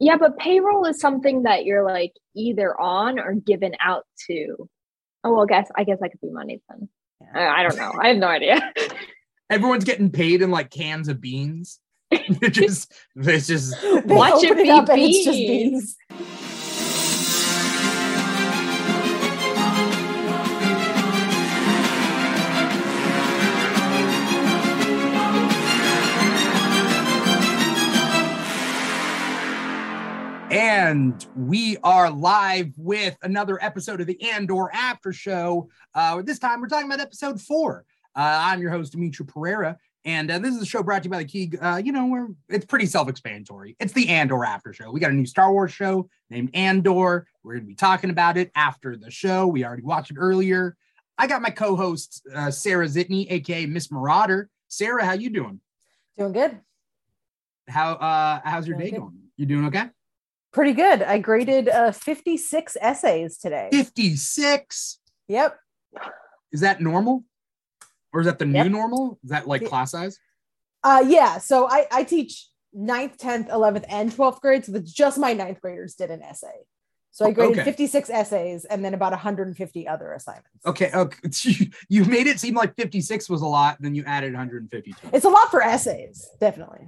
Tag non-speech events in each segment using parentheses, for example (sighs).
Yeah, but payroll is something that you're like either on or given out to. Oh well, guess I guess I could be money then. I, I don't know. I have no idea. (laughs) Everyone's getting paid in like cans of beans. (laughs) It just it's just They Watch it open be up it's just beans. And we are live with another episode of the Andor After Show. Uh, this time we're talking about episode four. Uh, I'm your host, Dimithri Perera. And uh, this is a show brought to you by the Key. Uh, you know, where it's pretty self explanatory. It's the Andor After Show. We got a new Star Wars show named Andor. We're going to be talking about it after the show. We already watched it earlier. I got my co host, uh, Sara Zitney, aka Miss Marauder. Sarah, how you doing? Doing good. How uh, How's your Doing day good. going? You doing okay? Pretty good. I graded uh, 56 essays today. 56. Yep. Is that normal? Or is that the Yep. new normal? Is that like class size? Uh, yeah. So I, I teach 9th, 10th, 11th, and 12th grade. So that's just my ninth graders did an essay. So I graded Okay. 56 essays and then about 150 other assignments. Okay, okay. (laughs) You, you made it seem like 56 was a lot, then you added 152. It's a lot for essays, definitely.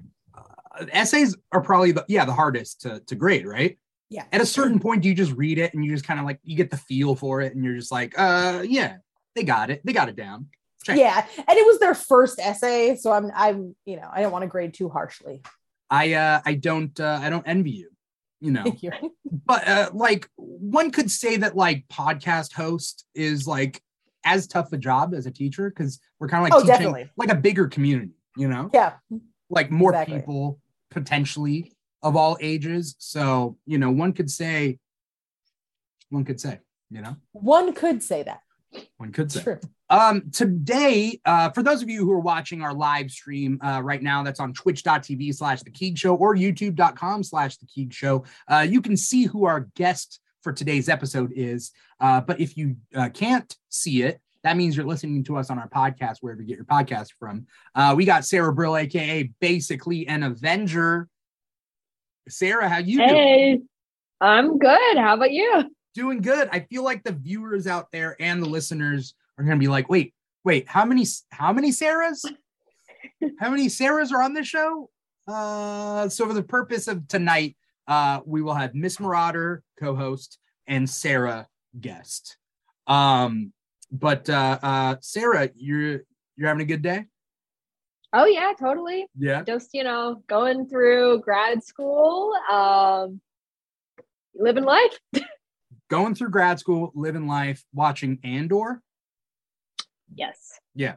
Essays are probably the yeah, the hardest to, to grade, right? Yeah. At a certain point, do you just read it and you just kind of like you get the feel for it and you're just like, uh yeah, they got it. They got it down. Check. Yeah. And it was their first essay. So I'm, I'm, you know, I don't want to grade too harshly. I uh I don't uh I don't envy you, you know. (laughs) Thank you. but uh, like one could say that like podcast host is like as tough a job as a teacher because we're kind of like Oh, teaching definitely. like a bigger community you know Yeah. Like more Exactly. people potentially of all ages so you know one could say one could say you know One could say that. one could say True. um, today, uh, for those of you who are watching our live stream uh, right now, that's on twitch.tv slash the Keeg Show or youtube.com slash the Keeg Show. Uh, you can see who our guest for today's episode is. Uh, but if you uh, can't see it, that means you're listening to us on our podcast, wherever you get your podcast from. Uh, we got Sarah Brill, aka basically an Avenger. Sarah, how you doing? hey, I'm good. How about you? doing good. I feel like the viewers out there and the listeners are going to be like, wait, wait, how many, how many Sarahs? how many Sarahs are on this show? Uh, so for the purpose of tonight, uh, we will have Miss Marauder co-host and Sarah guest. Um, but uh, uh, Sarah, you're you're having a good day. Oh yeah, totally. Yeah. Just you know, going through grad school, um, living life. (laughs) Going through grad school, living life, watching Andor. Yes. Yeah.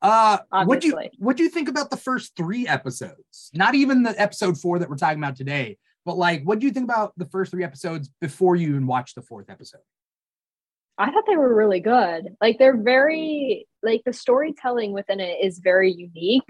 Uh, what do you what do you think about the first three episodes? Not even the episode four that we're talking about today, but like, what do you think about the first three episodes before you even watch the fourth episode? I thought they were really good. Like they're very like the storytelling within it is very unique.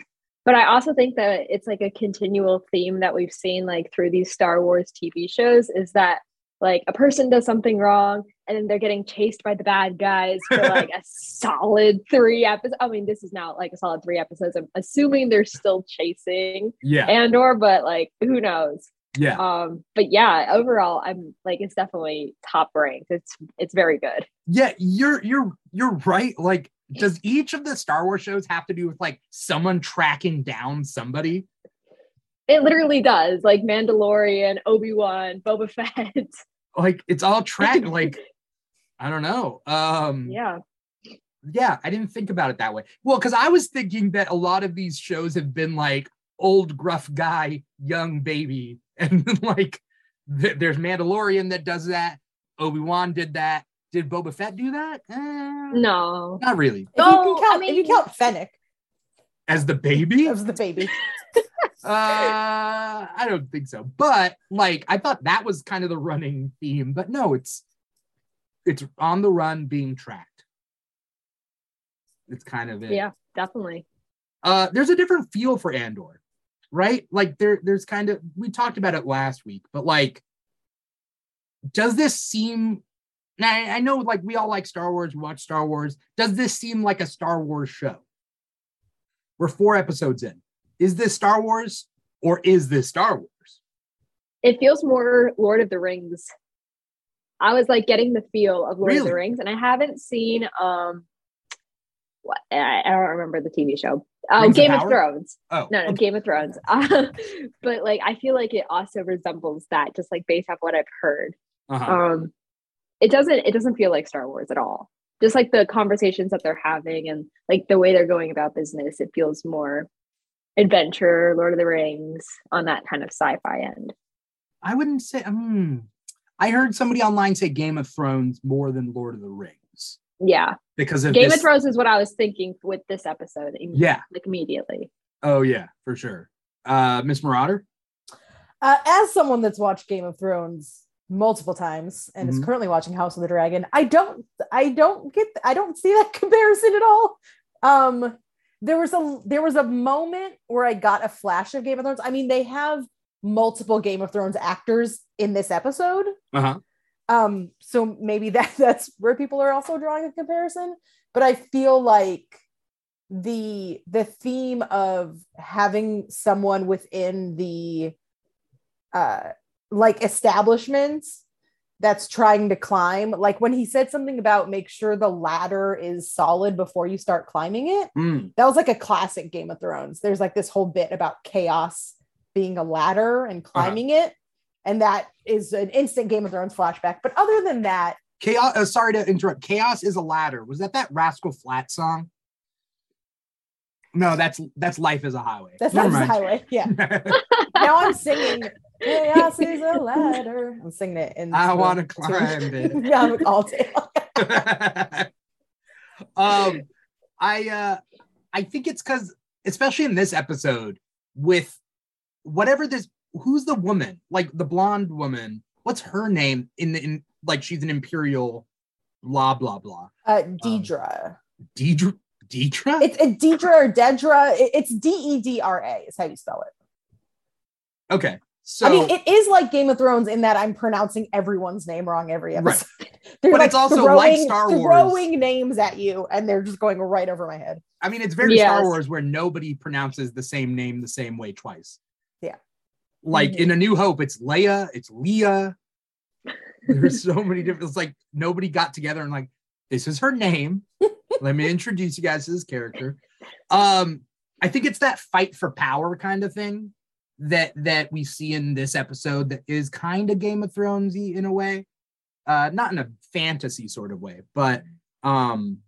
But I also think that it's like a continual theme that we've seen like through these Star Wars TV shows is that like a person does something wrong and then they're getting chased by the bad guys for like a (laughs) solid three episodes. I mean, this is now like a solid three episodes. I'm assuming they're still chasing Yeah, Andor, but like who knows? Yeah. Um, but yeah, overall, I'm like it's definitely top ranked. It's it's very good. Yeah, you're you're you're right. Like, does each of the Star Wars shows have to do with like someone tracking down somebody? It literally does. Like Mandalorian, Obi Wan, Boba (laughs) Fett. Like, it's all track. (laughs) like, I don't know. Um, yeah, yeah, I didn't think about it that way. Well, because I was thinking that a lot of these shows have been like old gruff guy, young baby, and (laughs) like th- there's Mandalorian that does that. Obi Wan did that. Did Boba Fett do that? Eh, no, not really. If you can count, I if you count Fennec As the baby, uh, as the baby, (laughs) I don't think so. But like, I thought that was kind of the running theme. But no, it's it's on the run, being tracked. It's kind of it. yeah, definitely. uh there's a different feel for andor right? Like there there's kind of we talked about it last week but like does this seem now I, I know like we all like star wars we watch star wars. Does this seem like a star wars show? We're four episodes in. Is this star wars or is this star wars? It feels more Lord of the Rings. I was like getting the feel of Lord of the Rings, and I haven't seen um, what I, I don't remember the TV show. Oh, Rings of Game of Power? Thrones. Oh, No, no, okay. Game of Thrones. (laughs) Uh, but like, I feel like it also resembles that, just like based off what I've heard. Uh-huh. Um, it doesn't. It doesn't feel like Star Wars at all. Just like the conversations that they're having and like the way they're going about business, it feels more adventure, Lord of the Rings on that kind of sci-fi end. I wouldn't say. Um, I heard somebody online say Game of Thrones more than Lord of the Rings Yeah, because of Game this- of Thrones is what I was thinking with this episode. Yeah. like immediately. Oh yeah, for sure. Uh, Miss Marauder. Uh, as someone that's watched Game of Thrones multiple times and is Mhm. currently watching House of the Dragon, I don't, I don't get, I don't see that (laughs) comparison at all. Um, there was a, there was a moment where I got a flash of Game of Thrones. I mean, they have multiple Game of Thrones actors in this episode. Uh huh. Um, so maybe (laughs) that that's where people are also drawing a comparison. But I feel like the the theme of having someone within the uh like establishments that's trying to climb like when he said something about make sure the ladder is solid before you start climbing it Mm, that was like a classic game of thrones. There's like this whole bit about chaos being a ladder and climbing it and that is an instant game of thrones flashback but other than that Chaos. Uh, sorry to interrupt. Chaos is a ladder. Was that that Rascal Flat song? No, that's that's Life is a Highway. that's not the mind. highway yeah (laughs) now i'm singing chaos is a ladder i'm singing it in I want to climb it. (laughs) yeah I'm all day (laughs) um i uh i think it's because especially in this episode with whatever this who's the woman like the blonde woman what's her name in the in like she's an imperial blah blah blah uh deidre deidre deidre it's a deidre or dedra it's d-e-d-r-a is how you spell it okay so I mean, it is like Game of Thrones in that I'm pronouncing everyone's name wrong every Right. episode. (laughs) They're But it's also like Star Wars. throwing names at you, and they're just going right over my head. i mean it's very star wars where nobody pronounces the same name the same way twice Yeah. Like Mhm. in a new hope it's leia it's leah. (laughs) There's so many different it's like nobody got together and like this is her name. Let me introduce you guys to this character. Um i think it's that fight for power kind of thing that that we see in this episode that is kind of game of thronesy in a way. Uh not in a fantasy sort of way but um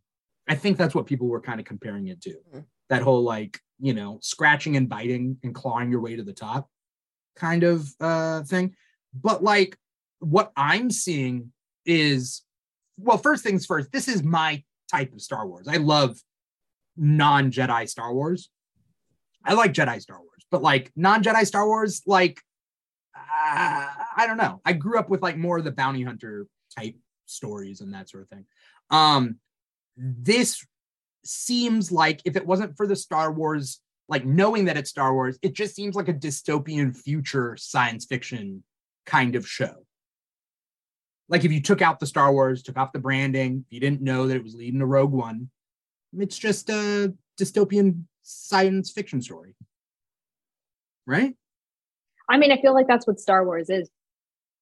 i think that's what people were kind of comparing it to. Mhm. that whole like you know scratching and biting and clawing your way to the top kind of uh thing. But like what i'm seeing is well first things first this is my type of star wars. I love non-jedi star wars. I like jedi star wars but like non-jedi star wars like uh, i don't know. I grew up with like more of the bounty hunter type stories and that sort of thing. Um this seems like if it wasn't for the star wars like knowing that it's star wars it just seems like a dystopian future science fiction kind of show like if you took out the star wars took off the branding if you didn't know that it was leading to rogue one it's just a dystopian science fiction story right I mean, I feel like that's what Star Wars is.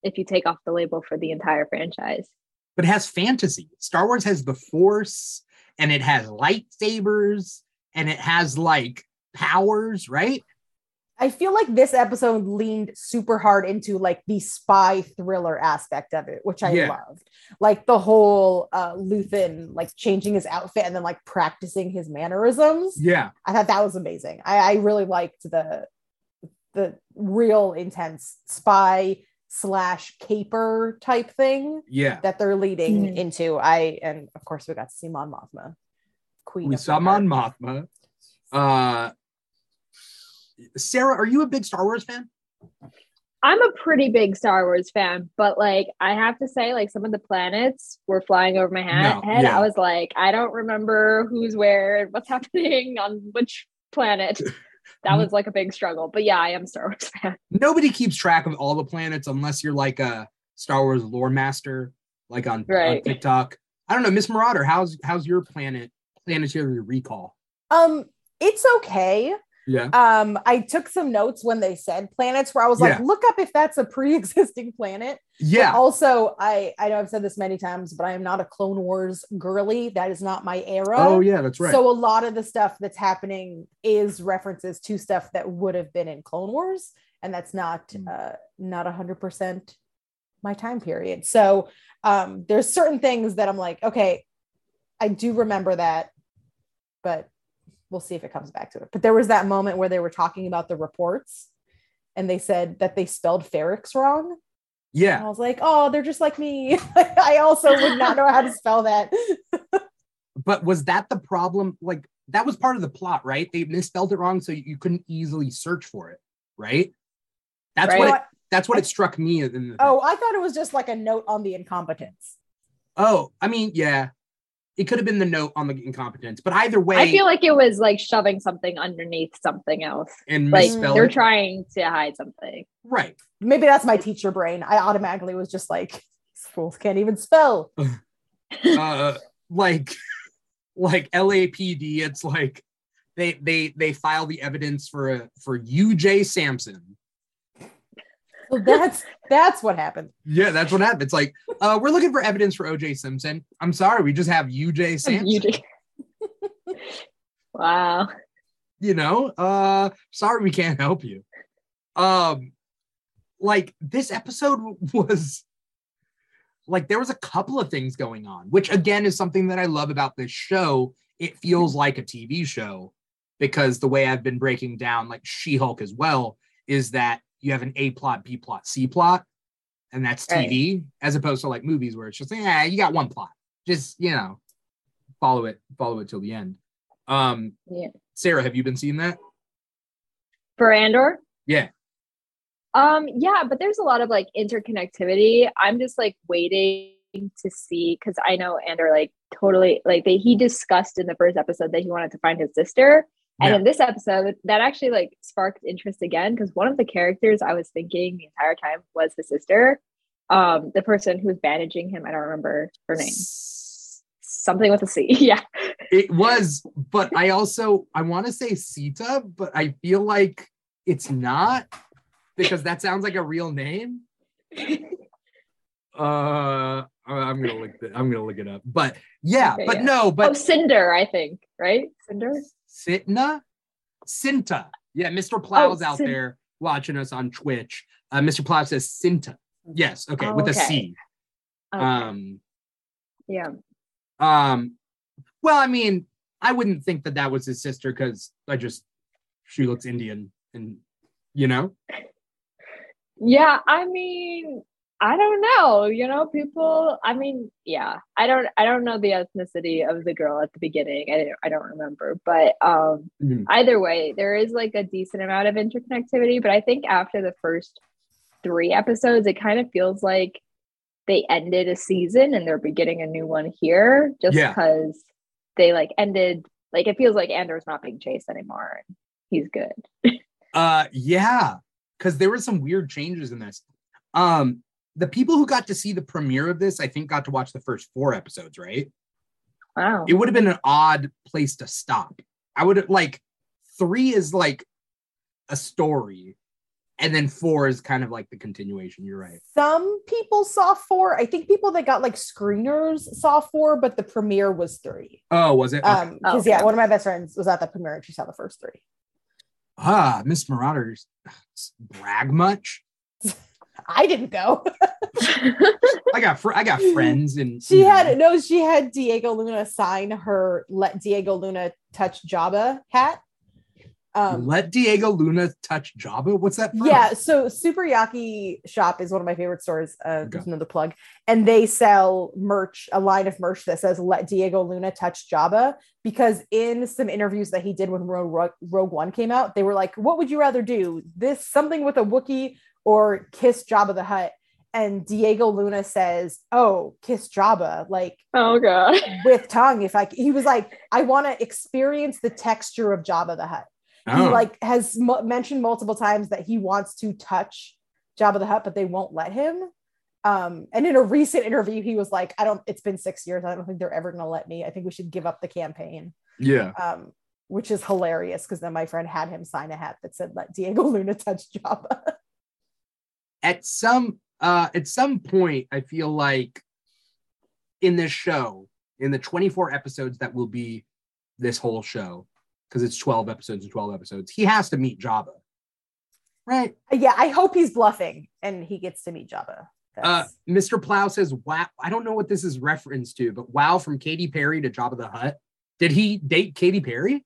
If you take off the label for the entire franchise, but it has fantasy. Star Wars has the Force and it has lightsabers and it has like powers, right? I feel like this episode leaned super hard into like the spy thriller aspect of it, which I Yeah. loved. Like the whole uh Luthen like changing his outfit and then like practicing his mannerisms. Yeah. I thought that was amazing. I, I really liked the the real intense spy slash caper type thing Yeah. that they're leading Mhm. into. I and of course we got to see Mon Mothma, queen. We of saw the Mon Dark. Mothma. Uh Sarah, are you a big Star Wars fan? I'm a pretty big Star Wars fan, but like I have to say, like some of the planets were flying over my head. No, head. yeah. I was like, I don't remember who's where and what's (laughs) happening on which planet. (laughs) That was like a big struggle. But yeah, I am a Star Wars (laughs) fan. Nobody keeps track of all the planets unless you're like a Star Wars lore master, like on, on TikTok. I don't know, Miss Marauder, how's how's your planet planetary recall? Um, it's okay. Yeah. Um, I took some notes when they said planets where I was like, Yeah. look up if that's a pre-existing planet. Yeah. Also, I I know I've said this many times, but I am not a Clone Wars girly. That is not my era. Oh yeah, that's right. So a lot of the stuff that's happening is references to stuff that would have been in Clone Wars, and that's not Mm. uh, not a hundred percent my time period. So um, there's certain things that I'm like, okay, I do remember that, but we'll see if it comes back to it. But there was that moment where they were talking about the reports, and they said that they spelled Ferrix wrong. And yeah. I was like, oh, they're just like me. (laughs) I also would not know how to spell that. (laughs) But was that the problem? Like that was part of the plot, right? They misspelled it wrong, so you couldn't easily search for it, right? That's Right. what it, that's what it struck me Oh, I thought it was just like a note on the incompetence. Oh, I mean, yeah. It could have been the note on the incompetence, but either way, I feel like it was like shoving something underneath something else. and Like they're it. trying to hide something. right. Maybe that's my teacher brain. I automatically was just like, these fools can't even spell. (laughs) uh like like LAPD it's like they they they file the evidence for a for UJ Sampson. So that's that's what happened. Yeah, that's what happened. It's like uh we're looking for evidence for OJ Simpson. I'm sorry, we just have UJ (laughs) Sampson. You (laughs) wow. you know uh sorry we can't help you um like this episode was like there was a couple of things going on which again is something that i love about this show it feels like a tv show because the way i've been breaking down like she-hulk as well is that you have an a plot b plot c plot and that's Right. tv as opposed to like movies where it's just yeah you got one plot just you know follow it follow it till the end um Yeah. sarah have you been seeing that For Andor? Yeah. Um, yeah, but there's a lot of like interconnectivity. I'm just like waiting to see because I know Andor like totally like they he discussed in the first episode that he wanted to find his sister. And Yeah. in this episode, that actually like sparked interest again because one of the characters I was thinking the entire time was the sister. Um, the person who's bandaging him, I don't remember her name. Something with a C. (laughs) yeah. It was, but I also I want to say Sita, but I feel like it's not because that sounds like a real name. (laughs) Uh, I'm gonna look. The, I'm gonna look it up. But yeah, Okay, but yeah. no, oh, but Cinder, I think, right? Cinder? Sitna, Sinta. Yeah, Mr. Plow's Oh, out Cin- there watching us on Twitch. Uh, Mr. Plow says Cinta. Yes, okay, Oh, with a okay. C. Okay. Um, yeah. Um, well, I mean, I wouldn't think that that was his sister because I just she looks Indian, and you know, Yeah, I mean, I don't know. You know, people. I mean, yeah, I don't. I don't know the ethnicity of the girl at the beginning. I don't, I don't remember, but um, Mhm. either way, there is like a decent amount of interconnectivity. But I think after the first three episodes, it kind of feels like they ended a season and they're beginning a new one here, just Yeah. because they like ended. Like it feels like Andor's not being chased anymore. And he's good. (laughs) uh, yeah, because there were some weird changes in this. Um, the people who got to see the premiere of this, I think, got to watch the first four episodes, right? Wow. It would have been an odd place to stop. I would have like three is like a story, and then four is kind of like the continuation. You're right. Some people saw four. I think people that got like screeners saw four, but the premiere was three. Oh, was it? Um, Oh, because yeah, okay. one of my best friends was at the premiere and she saw the first three. ah, Miss Marauders brag much. (laughs) I didn't go. (laughs) I got fr- I got (laughs) friends and she had no, she had Diego Luna sign her let Diego Luna touch Jabba hat. Um let Diego Luna touch Jabba. What's that? From? yeah, so Super Yaki shop is one of my favorite stores. Uh, Okay. Another plug, and they sell merch, a line of merch that says "Let Diego Luna touch Jabba." Because in some interviews that he did when Rogue, Rogue One came out, they were like, "What would you rather do? This something with a Wookiee or kiss Jabba the Hutt?" And Diego Luna says, "Oh, kiss Jabba, like oh god. with tongue." If I, he was like, "I want to experience the texture of Jabba the Hutt." he Oh. like has m- mentioned multiple times that he wants to touch Jabba the Hutt, but they won't let him. Um, and in a recent interview, he was like, "I don't. It's been six years. I don't think they're ever going to let me. I think we should give up the campaign." yeah. Um, which is hilarious because then my friend had him sign a hat that said "Let Diego Luna touch Jabba." (laughs) At some uh at some point, I feel like in this show, in the 24 episodes that will be this whole show, because it's 12 episodes and 12 episodes, he has to meet Jabba. Right. yeah, I hope he's bluffing and he gets to meet Jabba. Uh, Mr. Plow says, "Wow, I don't know what this is reference to, but wow, from Katy Perry to Jabba the Hutt. Did he date Katy Perry?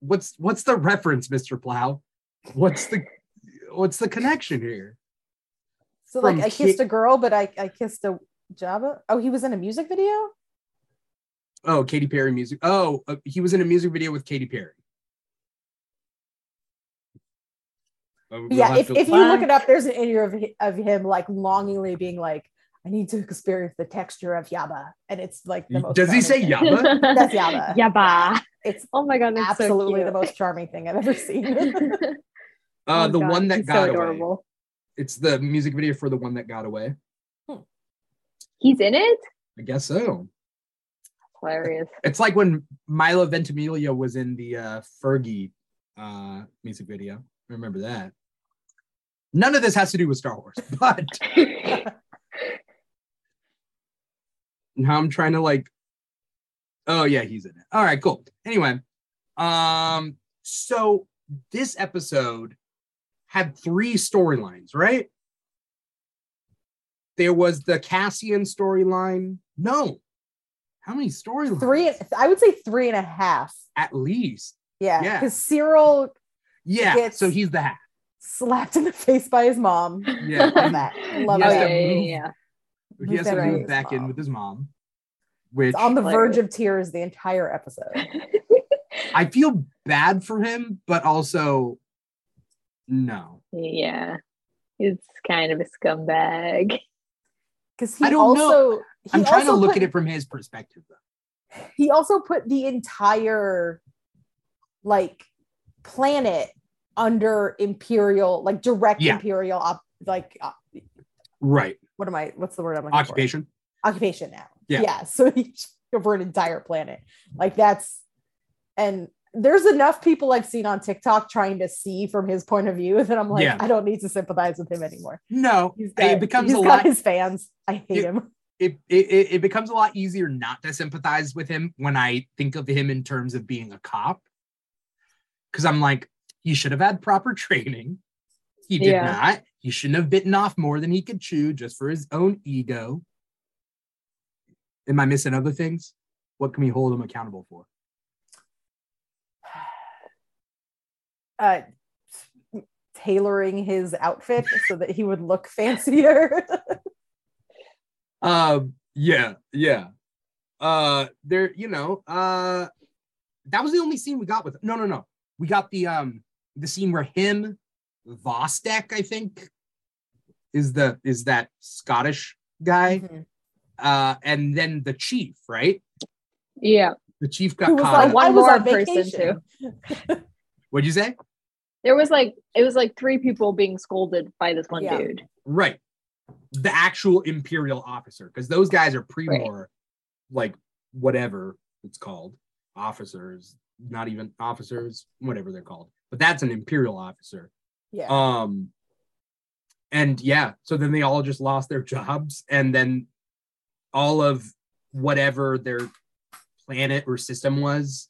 What's what's the reference, Mr. Plow? What's the what's the connection here? so like from I Ki- kissed a girl, but I, I kissed a Jabba. Oh, he was in a music video. Oh, Katy Perry music. Oh, uh, he was in a music video with Katy Perry. Oh, we'll yeah, if, if you look it up, there's an interview of, of him like longingly being like, I need to experience the texture of Yaba. And it's like the most does he say charming thing. Yabba? That's Yabba. Yabba. It's Oh my god, absolutely so the most charming thing I've ever seen. (laughs) (laughs) Uh, Oh the God, one that he's got so away. It's the music video for the one that got away. He's in it. I guess so. Hilarious. It's like when Milo Ventimiglia was in the uh, Fergie uh, music video. Remember that? None of this has to do with Star Wars, (laughs) but (laughs) now I'm trying to like. Oh yeah, he's in it. All right, cool. Anyway, um, so this episode had three storylines, right? There was the Cassian storyline. No, how many storylines? three, I would say three and a half. at least. Yeah. Yeah. Because Syril Yeah. Gets- so he's the hat. slapped in the face by his mom. Yeah. (laughs) Love that. Love He yeah, that. yeah, yeah, yeah. he has to move His back in with his mom, which It's on the verge of tears the entire episode. (laughs) I feel bad for him, but also no. Yeah. He's kind of a scumbag. Because he I don't know. also he I'm trying to look put, at it from his perspective though. he also put the entire like planet under imperial like direct Yeah. imperial op, like uh, Right. what am i what's the word i'm looking Occupation. for occupation now Yeah. yeah (laughs) so he's over an entire planet like that's and there's enough people i've seen on tiktok trying to see from his point of view (laughs) that i'm like Yeah. i don't need to sympathize with him anymore No, he's got, it becomes a lot. his fans i hate It- him (laughs) It, it it it becomes a lot easier not to sympathize with him when I think of him in terms of being a cop, because I'm like, he should have had proper training. He did Yeah. not. He shouldn't have bitten off more than he could chew just for his own ego. Am I missing other things? What can we hold him accountable for? Uh tailoring his outfit so that he would look (laughs) fancier (laughs) Um, yeah, yeah. Uh, there, you know, uh, that was the only scene we got with. No, no, no. We got the um the scene where him, Vostek, I think, is the is that Scottish guy, Mhm. uh, and then the chief, right? Yeah. The chief Who got was caught. like, up. one I was more on person, vacation. What'd you say? There was like it was like three people being scolded by this one Yeah. dude. Right. The actual imperial officer, because those guys are Pre-Mor, like whatever it's called, officers, not even officers, whatever they're called. But that's an imperial officer. Yeah. Um and yeah, so then they all just lost their (laughs) jobs and then all of whatever their planet or system was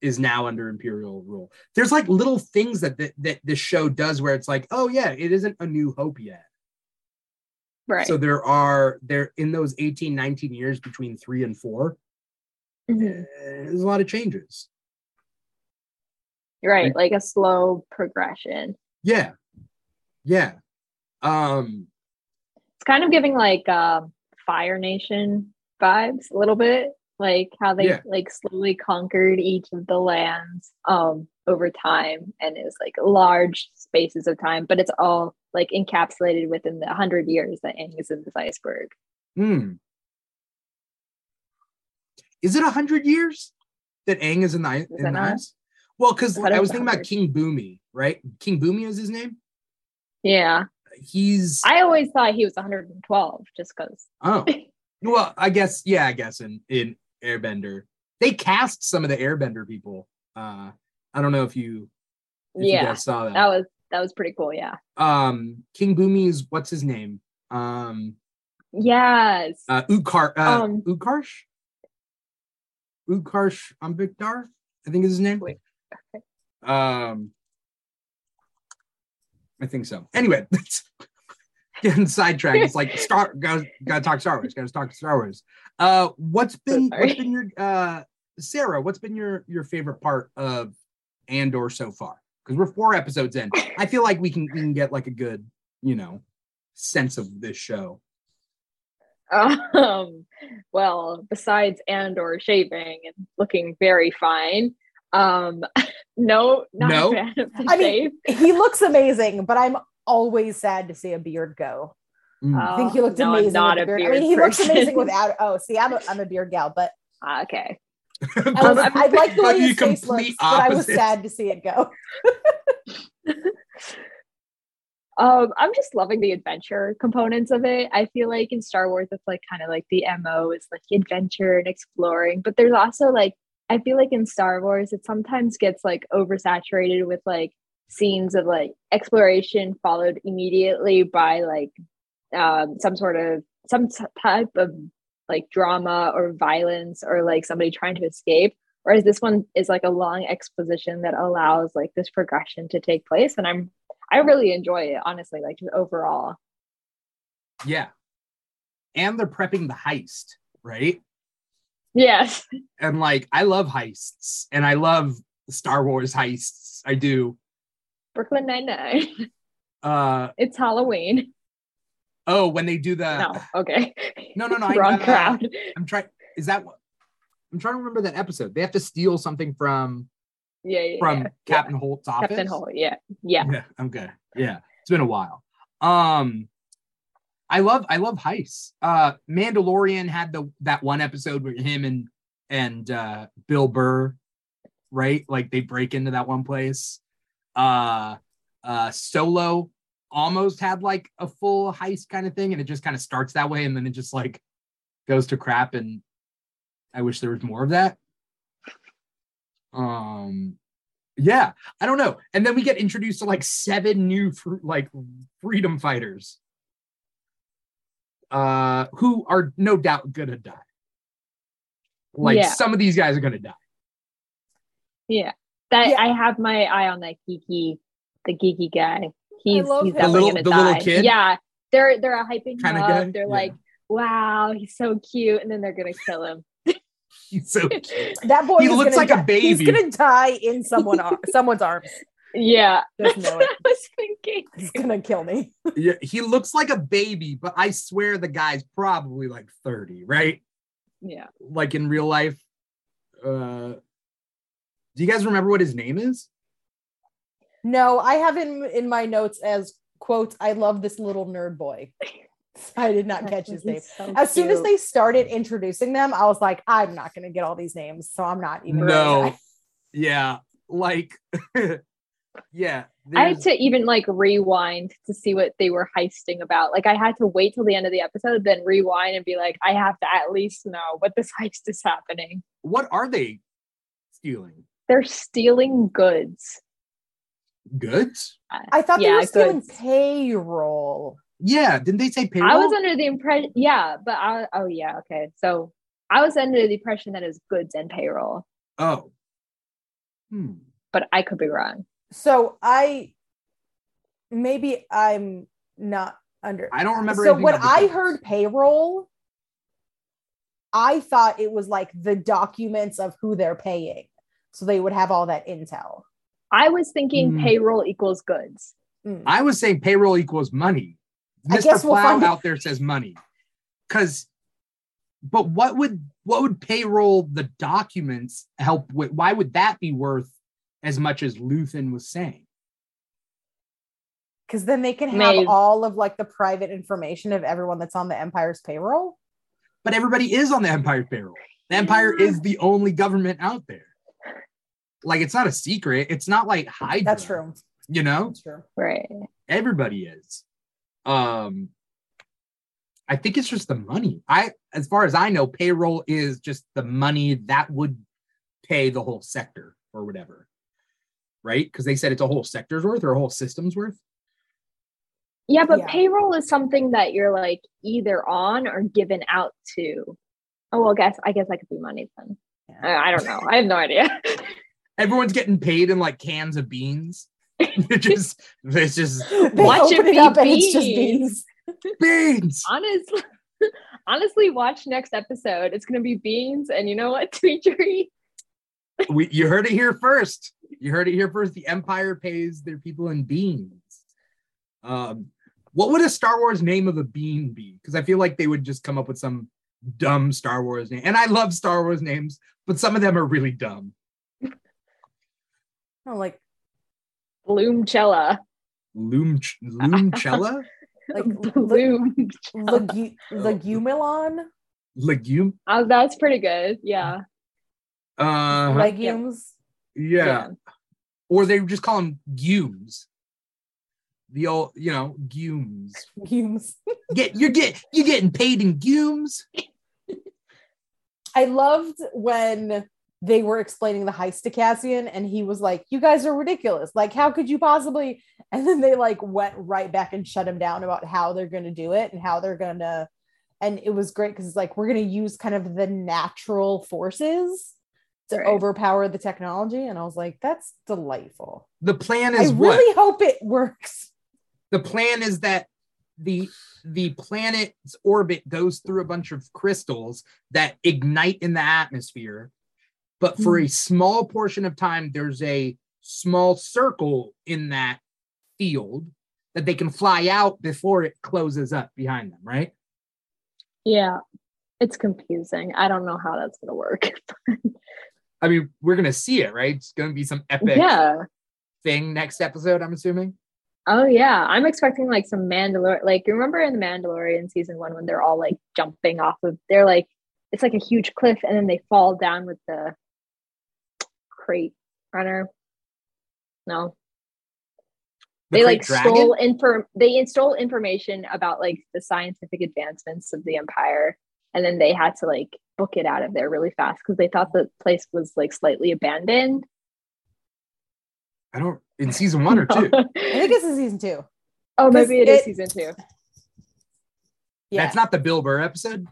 is now under imperial rule. There's like little things that that, that this show does where it's like, oh yeah, it isn't a new hope yet. Right. So there are there in those 18, 19 years between three and four, Mhm. eh, there's a lot of changes. Right. Like a slow progression. Yeah. Yeah. Um, It's kind of giving like uh, Fire Nation vibes a little bit, like how they Yeah. like slowly conquered each of the lands um over time and it's like large spaces of time, but it's all like encapsulated within the hundred years that Aang is in this iceberg. hmm. Is it a hundred years that Aang is in the, in the ice? Well, because I was thinking about? King Bumi, right? King Bumi is his name. Yeah. He's I always thought he was 112 just because. oh (laughs) well, I guess yeah, I guess in in Airbender they cast some of the Airbender people. Uh, I don't know if you, if you Yeah, guys saw that. that was that was pretty cool. Yeah. um, King Bumi's what's his name? Um, Yes. uh, Ukar, uh, Um, Ukarsh, Utkarsh Ambudkar, I think is his name. Wait, Um, I think so. Anyway, (laughs) getting (laughs) sidetracked. It's like (laughs) Star. Gotta, gotta talk Star Wars. Gotta talk Star Wars. Uh, what's been sorry. what's been your uh Sarah? What's been your your favorite part of Andor so far? Because we're four episodes in. I feel like we can we can get like a good you know sense of this show. Um, well, besides Andor shaving and looking very fine, um, (laughs) no, not No? a fan of the I mean, he looks amazing, but I'm always sad to see a beard go. Mm. I think he Oh, looked no, I'm amazing. not with a the beard. beard I mean, he looks amazing (laughs) without. Oh, see, I'm a, I'm a beard gal, but Ah, okay. (laughs) I, was, I like the way his face complete looks, but I was sad to see it go. (laughs) Um, I'm just loving the adventure components of it. I feel like in Star Wars, it's like kind of like the MO is like adventure and exploring, but there's also like, I feel like in Star Wars, it sometimes gets like oversaturated with like scenes of like exploration followed immediately by like um, some sort of some type of like drama or violence or like somebody trying to escape. Whereas this one is like a long exposition that allows like this progression to take place. And I'm I really enjoy it, honestly, like just overall. Yeah, and they're prepping the heist, right? Yes. and like I love heists and I love Star Wars heists. I do. Brooklyn Nine Nine. Uh It's Halloween. oh, when they do the No, okay. no no no (laughs) Wrong crowd. I'm trying. Is that what? I'm trying to remember that episode. They have to steal something from Yeah, yeah. from yeah. Captain Holt's office. Captain Holt. Yeah. Yeah. Yeah. good. Yeah. It's been a while. Um, I love I love heists. Uh, Mandalorian had the that one episode with him and and uh Bill Burr, right? Like they break into that one place. Uh, uh, Solo almost had like a full heist kind of thing, and it just kind of starts that way, and then it just like goes to crap. And I wish there was more of that. Um, yeah, I don't know. And then we get introduced to like seven new fr- like freedom fighters, uh, who are no doubt gonna die. Like Yeah. some of these guys are gonna die. Yeah. That Yeah. I have my eye on that geeky, the geeky guy. He's he's. The definitely little- gonna the die. little kid? Yeah. They're they're hyping him Kinda up. guy? They're Yeah. like, wow, he's so cute, and then they're gonna kill him. (laughs) He's so (laughs) cute. That boy He looks gonna like a baby. He's gonna die in someone ar- (laughs) someone's arms. Yeah. Just That's what. I was thinking. He's gonna kill me. yeah, he looks like a baby, but I swear the guy's probably like 30, right? Yeah. Like in real life. Uh do you guys remember what his name is? No, I have him in my notes as quote. I love this little nerd boy. (laughs) I did not catch his name. So As soon as they started introducing them, I was like, I'm not gonna get all these names, so I'm not even. No. Yeah, like (laughs) yeah. I had to even like rewind to see what they were heisting about. Like I had to wait till the end of the episode, then rewind and be like, I have to at least know what this (laughs) heist is happening. what are they stealing? They're stealing goods. Goods? I thought they Yeah, were stealing goods. payroll. Yeah, didn't they say payroll? I was under the impression, yeah, but I, oh yeah, okay. So I was under the impression that it was goods and payroll, oh. Hmm. but I could be wrong. So I maybe I'm not under. I don't remember So anything when I goods. heard payroll, I thought it was like the documents of who they're paying, so they would have all that intel. I was thinking Hmm. payroll equals goods. Mm. I was saying payroll equals money. I Mr. guess we'll Plow out there says money. Cause but what would what would payroll the documents help with? Why would that be worth as much as Luthen was saying? Because then they can have Maybe. all of like the private information of everyone that's on the Empire's payroll. But everybody is on the Empire's payroll. The Empire is the only government out there. Like it's not a secret. It's not like Hydra. That's true. You know, That's true. Right. everybody is. Um, I think it's just the money. I, as far as I know, payroll is just the money that would pay the whole sector or whatever, right? Because they said it's a whole sector's worth or a whole system's worth. Yeah, but Yeah. payroll is something that you're like either on or given out to. Oh well, guess I guess that could be money then. Yeah. I, I don't know. I have no idea. (laughs) Everyone's getting paid in like cans of beans. (laughs) (laughs) It just it's just They Watch it be up and it's just beans. beans. (laughs) beans. honestly, honestly, watch next episode. It's gonna be beans, and you know what, Tweetery? We, you heard it here first. You heard it here first. The Empire pays their people in beans. Um, what would a Star Wars name of a bean be? Because I feel like they would just come up with some dumb Star Wars name. And I love Star Wars names, but some of them are really dumb. Oh, like Bloomchella. Loom Loomchella? (laughs) like Bloom. legu- legumelon Legume? Oh, that's pretty good. Yeah. Uh, legumes. yeah. Or they just call them gumes. The old, you know, gumes. Legumes. Get you're get you're getting paid in gumes. (laughs) I loved when they were explaining the heist to Cassian and he was like, You guys are ridiculous. Like, how could you possibly? (laughs) And then they like went right back and shut him down about how they're gonna do it and how they're gonna and it was great because it's like we're gonna use kind of the natural forces to Right. overpower the technology. And I was like, that's delightful. The plan I is what? really hope it works. the plan is that the the planet's orbit goes through a bunch of crystals that ignite in the atmosphere but for hmm. a small portion of time there's a small circle in that field that they can fly out before it closes up behind them right Yeah. It's confusing. I don't know how that's gonna work. (laughs) i mean we're gonna see it right it's gonna be some epic yeah. thing next episode i'm assuming Oh yeah. I'm expecting like some Mandalorian like you remember in the Mandalorian season one when they're all like jumping off of they're like it's like a huge cliff and then they fall down with the crate runner. No. the they like dragon stole inform they stole information about like the scientific advancements of the empire and then they had to like book it out of there really fast because they thought the place was like slightly abandoned i don't in season one or two (laughs) I think it's in season two. oh maybe it is season two Yeah. that's not the bill burr episode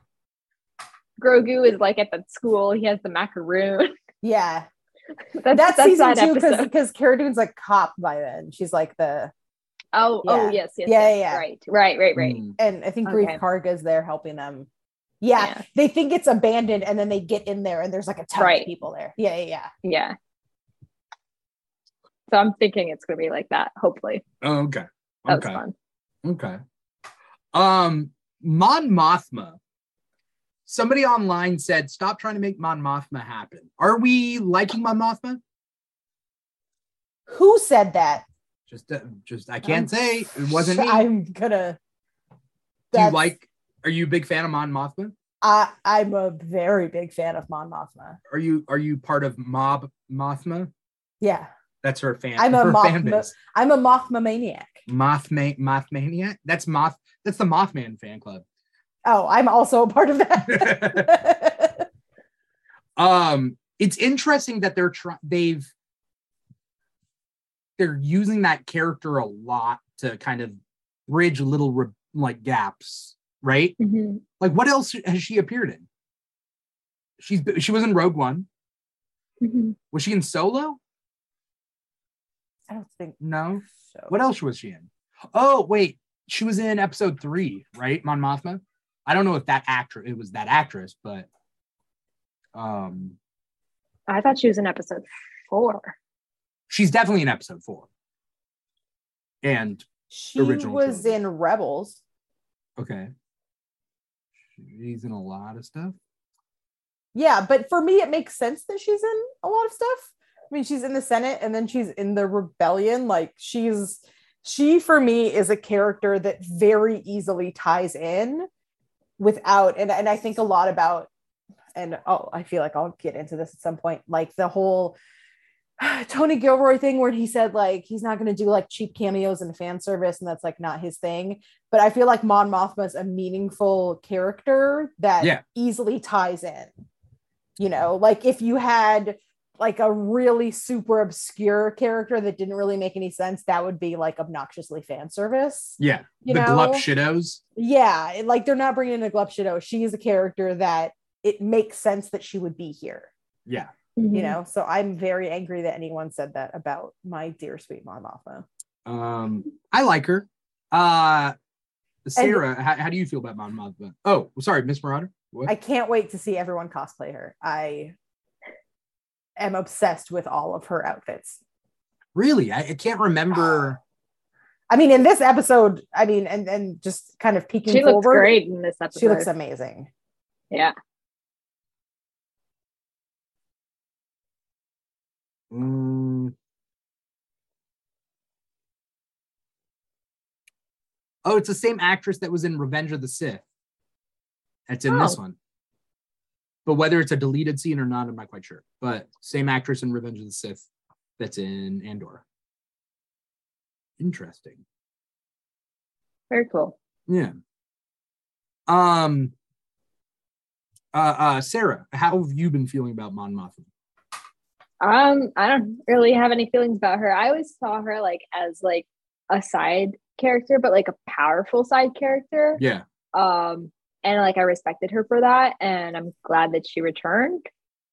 grogu is like at the school he has the macaroon (laughs) yeah. (laughs) that's, That's, that's season that two because because Cara Dune's a cop by then. She's like the oh oh yes yes, Yeah, yes. yeah, yeah. right right right right Mm. and I think Okay. Greef Karga's there helping them. Yeah, Yeah. they think it's abandoned, and then they get in there, and there's like a ton Right. of people there. Yeah, yeah, yeah. yeah so i'm thinking it's gonna be like that hopefully Oh, okay that was okay fun Okay. Um, Mon Mothma. Somebody online said, "Stop trying to make Mon Mothma happen." Are we liking Mon Mothma? Who said that? Just, uh, just I can't I'm say it wasn't me. I'm gonna. Do you like? Are you a big fan of Mon Mothma? I I'm a very big fan of Mon Mothma. Are you are you part of Mob Mothma? Yeah, That's her fan. I'm a her Mothma- I'm a Mothma maniac. Mothma Mothmaniac. That's Moth. That's the Mothman fan club. Oh, I'm also a part of that. (laughs) um it's interesting that they're trying they've they're using that character a lot to kind of bridge little re- like gaps right? Mhm. like what else has she appeared in? She's she was in rogue one. Mhm. was she in solo? I don't think no? so. what else was she in? Oh wait. She was in episode three right? Mon mothma i don't know if that actor it was that actress but um i thought she was in episode four she's definitely in episode four and She original was trilogy. in Rebels. Okay. She's in a lot of stuff. Yeah, but for me, it makes sense that she's in a lot of stuff. I mean, she's in the Senate and then she's in the rebellion. Like, she's, she for me is a character that very easily ties in without, and, and I think a lot about, and oh, I feel like I'll get into this at some point, like the whole (sighs) Tony Gilroy thing where he said, like, he's not going to do like cheap cameos and fan service, and that's like not his thing. But I feel like Mon Mothma is a meaningful character that Yeah. easily ties in you know like if you had like a really super obscure character that didn't really make any sense, that would be like obnoxiously fan service. Yeah, You the know? glup shittos. Yeah, it- like they're not bringing in a Glup She is a character that it makes sense that she would be here. Yeah, Mhm. You know, so I'm very angry that anyone said that about my dear sweet Mon Mothma. um, I like her. Uh, Sarah, how, how do you feel about Mon Mothma? Oh, sorry, Miss Marauder. What? I can't wait to see everyone cosplay her. I am obsessed with all of her outfits. really, I, I can't remember. I mean, in this episode, I mean, and and just kind of peeking She looks great in this episode. she looks amazing. yeah. Mm. Oh, it's the same actress that was in Revenge of the Sith. That's in this Oh. one. But whether it's a deleted scene or not, I'm not quite sure. But same actress in Revenge of the Sith that's in Andor. Interesting. Very cool. Yeah. Um uh uh Sarah, how have you been feeling about Mon Mothma? Um, I don't really have any feelings about her. I always saw her like as like a side character, but like a powerful side character. Yeah. Um, and like I respected her for that, and I'm glad that she returned.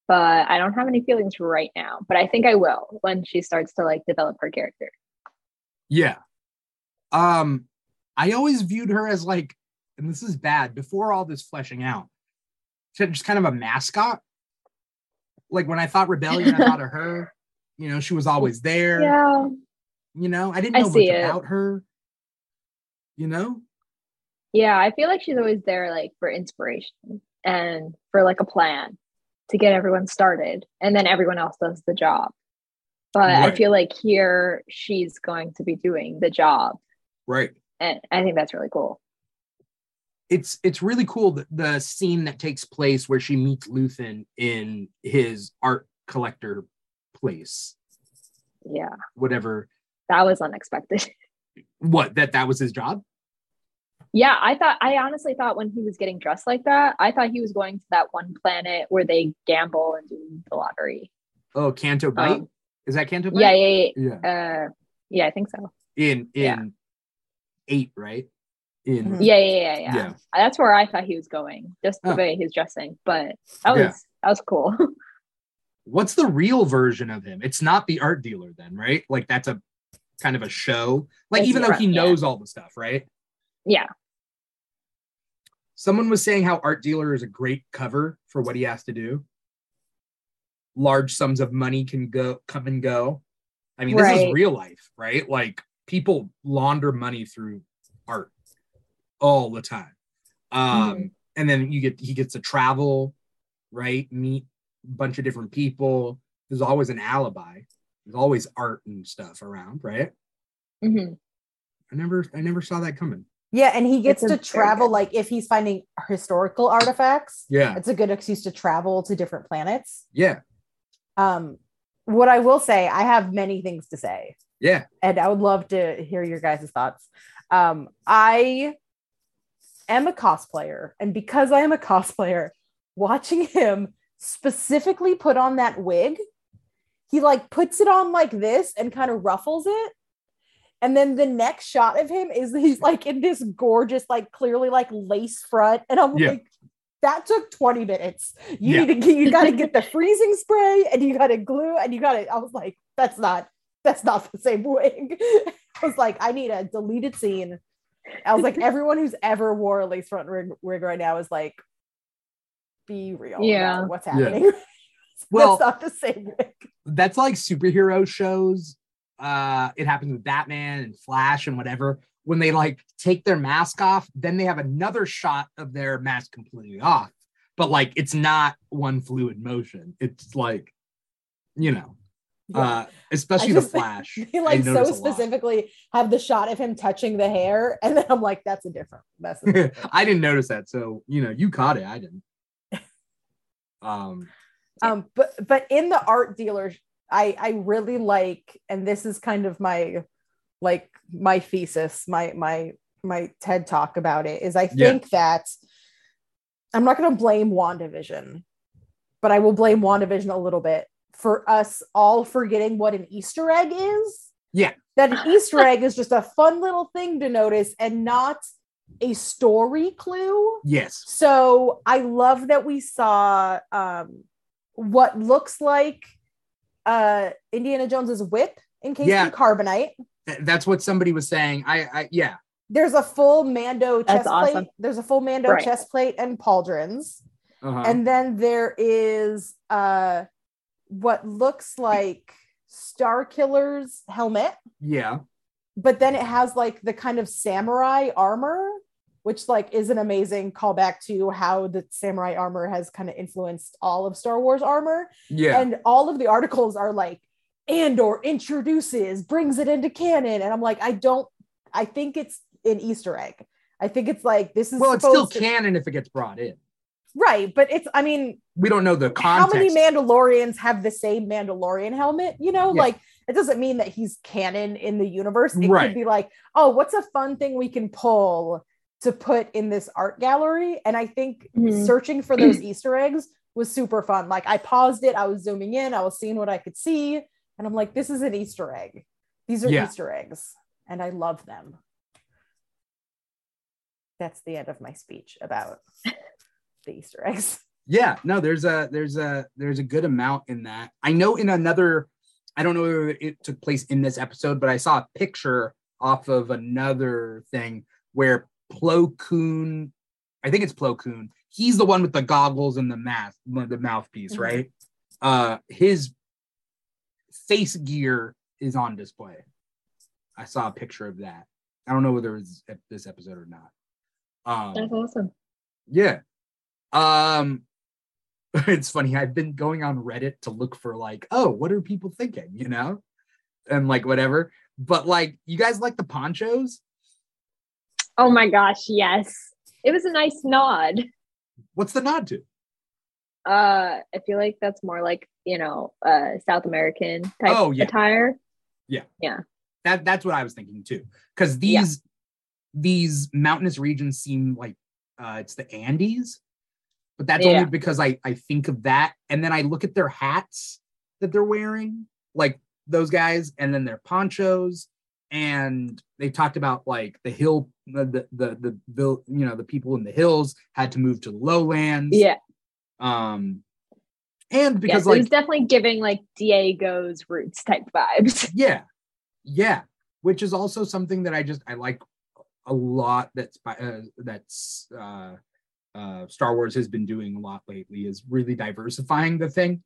But I don't have any feelings right now. But I think I will when she starts to like develop her character. Yeah. Um, I always viewed her as like, and this is bad, before all this fleshing out, just kind of a mascot. Like when I thought rebellion, I thought of her. (laughs) You know, she was always there. Yeah. You know, I didn't I know much see it. about her. You know? Yeah, I feel like she's always there like for inspiration and for like a plan to get everyone started and then everyone else does the job. But I feel like here she's going to be doing the job Right. and I think that's really cool. It's it's really cool that the scene that takes place where she meets Luthen in his art collector place, Yeah, whatever. that was unexpected. (laughs) What that that was his job? Yeah, I thought I honestly thought when he was getting dressed like that, I thought he was going to that one planet where they gamble and do the lottery. Oh, Canto Bight. Um, is that Canto Bight? yeah, yeah, Yeah. yeah. Uh, yeah, I think so. in in Yeah. eight, right? In Mhm. Yeah, yeah, yeah, yeah. Yeah. That's where I thought he was going, just the Oh. way he's dressing. But that was Yeah. that was cool. (laughs) what's the real version of him? It's not the art dealer, then, right? Like that's a kind of a show. Like It's even though he different, yeah. knows all the stuff, right? yeah, Someone was saying how art dealer is a great cover for what he has to do. Large sums of money can go come and go. I mean, this is real life, right? Like people launder money through art all the time. Um, Mhm. and then you get he gets to travel, right? Meet a bunch of different people. There's always an alibi. There's always art and stuff around, right? Mhm. I never I never saw that coming. Yeah, and he gets to travel like if he's finding historical artifacts, Yeah. it's a good excuse to travel to different planets. Yeah. Um, what I will say, I have many things to say, Yeah. and I would love to hear your guys' thoughts. Um, I am a cosplayer, and because I am a cosplayer, watching (laughs) him specifically put on that wig, he like puts it on like this and kind of ruffles it. And then the next shot of him is he's like in this gorgeous, like clearly like lace front. And I'm Yeah. like, that took 20 minutes. You Yeah. need to get you gotta (laughs) get the freezing spray and you gotta glue and you gotta. I was like, that's not that's not the same wig. (laughs) I was like, I need a deleted scene. I was like, everyone who's ever wore a lace front wig, wig right now is like, be real. Yeah. about what's Yeah. happening. (laughs) Well- that's not the same wig. that's like superhero shows. Uh, it happens with Batman and Flash and whatever. When they like take their mask off, then they have another shot of their mask completely off. But like it's not one fluid motion. It's like, you know, uh, especially I the Flash. (laughs) They like so notice a lot. specifically have the shot of him touching the hair, and then I'm like, that's a different. That's a different. (laughs) I didn't notice that. So you know, you caught it. I didn't. (laughs) Um, um but but in the art dealer i i really like and this is kind of my like my thesis my my my ted talk about it is i Yeah. think that i'm not going to blame wandavision but i will blame wandavision a little bit for us all forgetting what an Easter egg is. Yeah. That an Easter egg is just a fun little thing to notice and not a story clue. Yes. So I love that we saw um, what looks like uh, Indiana Jones's whip encased Yeah. in carbonite. Th- That's what somebody was saying. I, I yeah. There's a full Mando That's chest awesome. plate. There's a full Mando Right. chest plate and pauldrons. Uh-huh. And then there is uh what looks like Starkiller's helmet, yeah. but then it has like the kind of samurai armor, which like is an amazing callback to how the samurai armor has kind of influenced all of Star Wars armor. Yeah. And all of the articles are like Andor introduces, brings it into canon. And I'm like, I don't I think it's an Easter egg. I think it's like this is well, it's still to- canon if it gets brought in. right, but it's I mean, We don't know the how many Mandalorians have the same Mandalorian helmet? You know, Yeah. like it doesn't mean that he's canon in the universe. It Right. could be like, oh, what's a fun thing we can pull to put in this art gallery? And I think Mhm. searching for those (clears throat) Easter eggs was super fun. Like I paused it, I was zooming in, I was seeing what I could see, and I'm like, this is an Easter egg. These are Yeah. Easter eggs, and I love them. That's the end of my speech about (laughs) the Easter eggs. yeah no there's a there's a there's a good amount in that i know in another i don't know if it took place in this episode but i saw a picture off of another thing where plo koon i think it's plo koon he's the one with the goggles and the mask the mouthpiece Mhm. right uh his face gear is on display i saw a picture of that i don't know whether it's this episode or not um That's awesome. yeah. Um (laughs) it's funny. I've been going on Reddit to look for like, oh, what are people thinking, you know? And like whatever. But like you guys like the ponchos? Oh my gosh, yes. It was a nice nod. What's the nod to? Uh I feel like that's more like, you know, uh South American type Oh, yeah. attire. Yeah. Yeah. That that's what I was thinking too. Because Yeah. these these mountainous regions seem like uh it's the Andes, but that's Yeah. only because I I think of that and then I look at their hats that they're wearing, like those guys, and then their ponchos, and they talked about like the hill, the the the, the, you know the people in the hills had to move to the lowlands, Yeah. um, and Because it like was definitely giving like Diego's roots type vibes. (laughs) yeah yeah which is also something that i just i like a lot that's by uh, that's uh uh star wars has been doing a lot lately is really diversifying the thing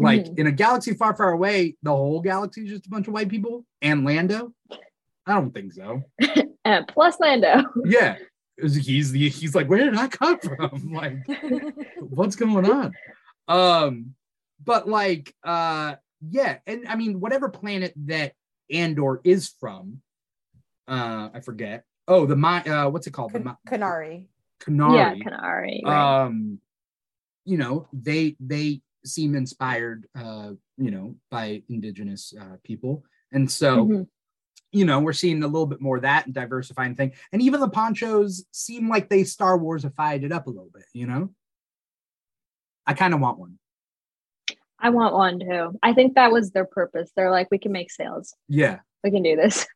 like Mhm. in a galaxy far far away the whole galaxy is just a bunch of white people and lando i don't think so (laughs) And plus Lando. yeah he's the he's like where did i come (laughs) from like what's going on um but like uh yeah and i mean whatever planet that andor is from uh i forget oh the my uh what's it called the Kan- Ma- Kenari. Yeah, Kenari. Kenari. Right. um you know they they seem inspired uh you know by indigenous uh people and so Mhm. you know, we're seeing a little bit more of that and diversifying thing. And even the ponchos seem like they Star Warsified it up a little bit, you know? I kind of want one. I want one too. I think that was their purpose. They're like, we can make sales. Yeah. We can do this.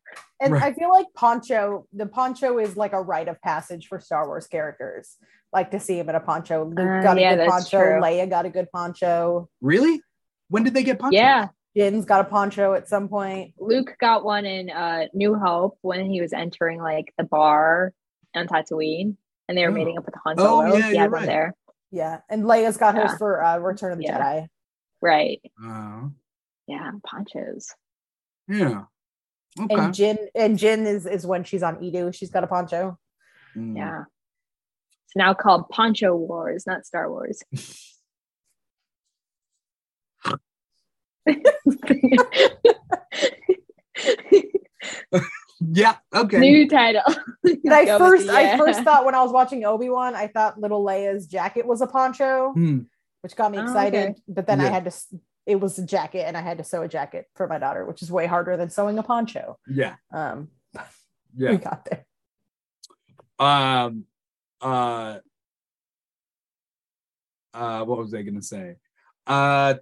And Right. I feel like poncho, the poncho is like a rite of passage for Star Wars characters. Like to see him in a poncho. Luke Uh, got a yeah, good poncho. true. Leia got a good poncho. Really? When did they get poncho? Yeah. Jyn's got a poncho at some point. Luke got one in uh New Hope when he was entering like the bar on Tatooine and they were Oh. meeting up with Han Solo. Oh, yeah, he you're one right. there. Yeah. And Leia's got hers for uh, Return of the Yeah. Jedi. Right. Uh, Yeah, ponchos. yeah. Okay. And Jyn and Jin is is when she's on Eadu. She's got a poncho. Mm. Yeah. It's now called Poncho Wars, not Star Wars. (laughs) Yeah. Okay. New title. And (laughs) I Go with first the, I first thought when I was watching Obi-Wan, I thought little Leia's jacket was a poncho, Hmm. which got me Oh, excited. okay. But then I had to it was a jacket and I had to sew a jacket for my daughter, which is way harder than sewing a poncho. Yeah. Um (laughs) Yeah. we got there. um uh uh what was i gonna say uh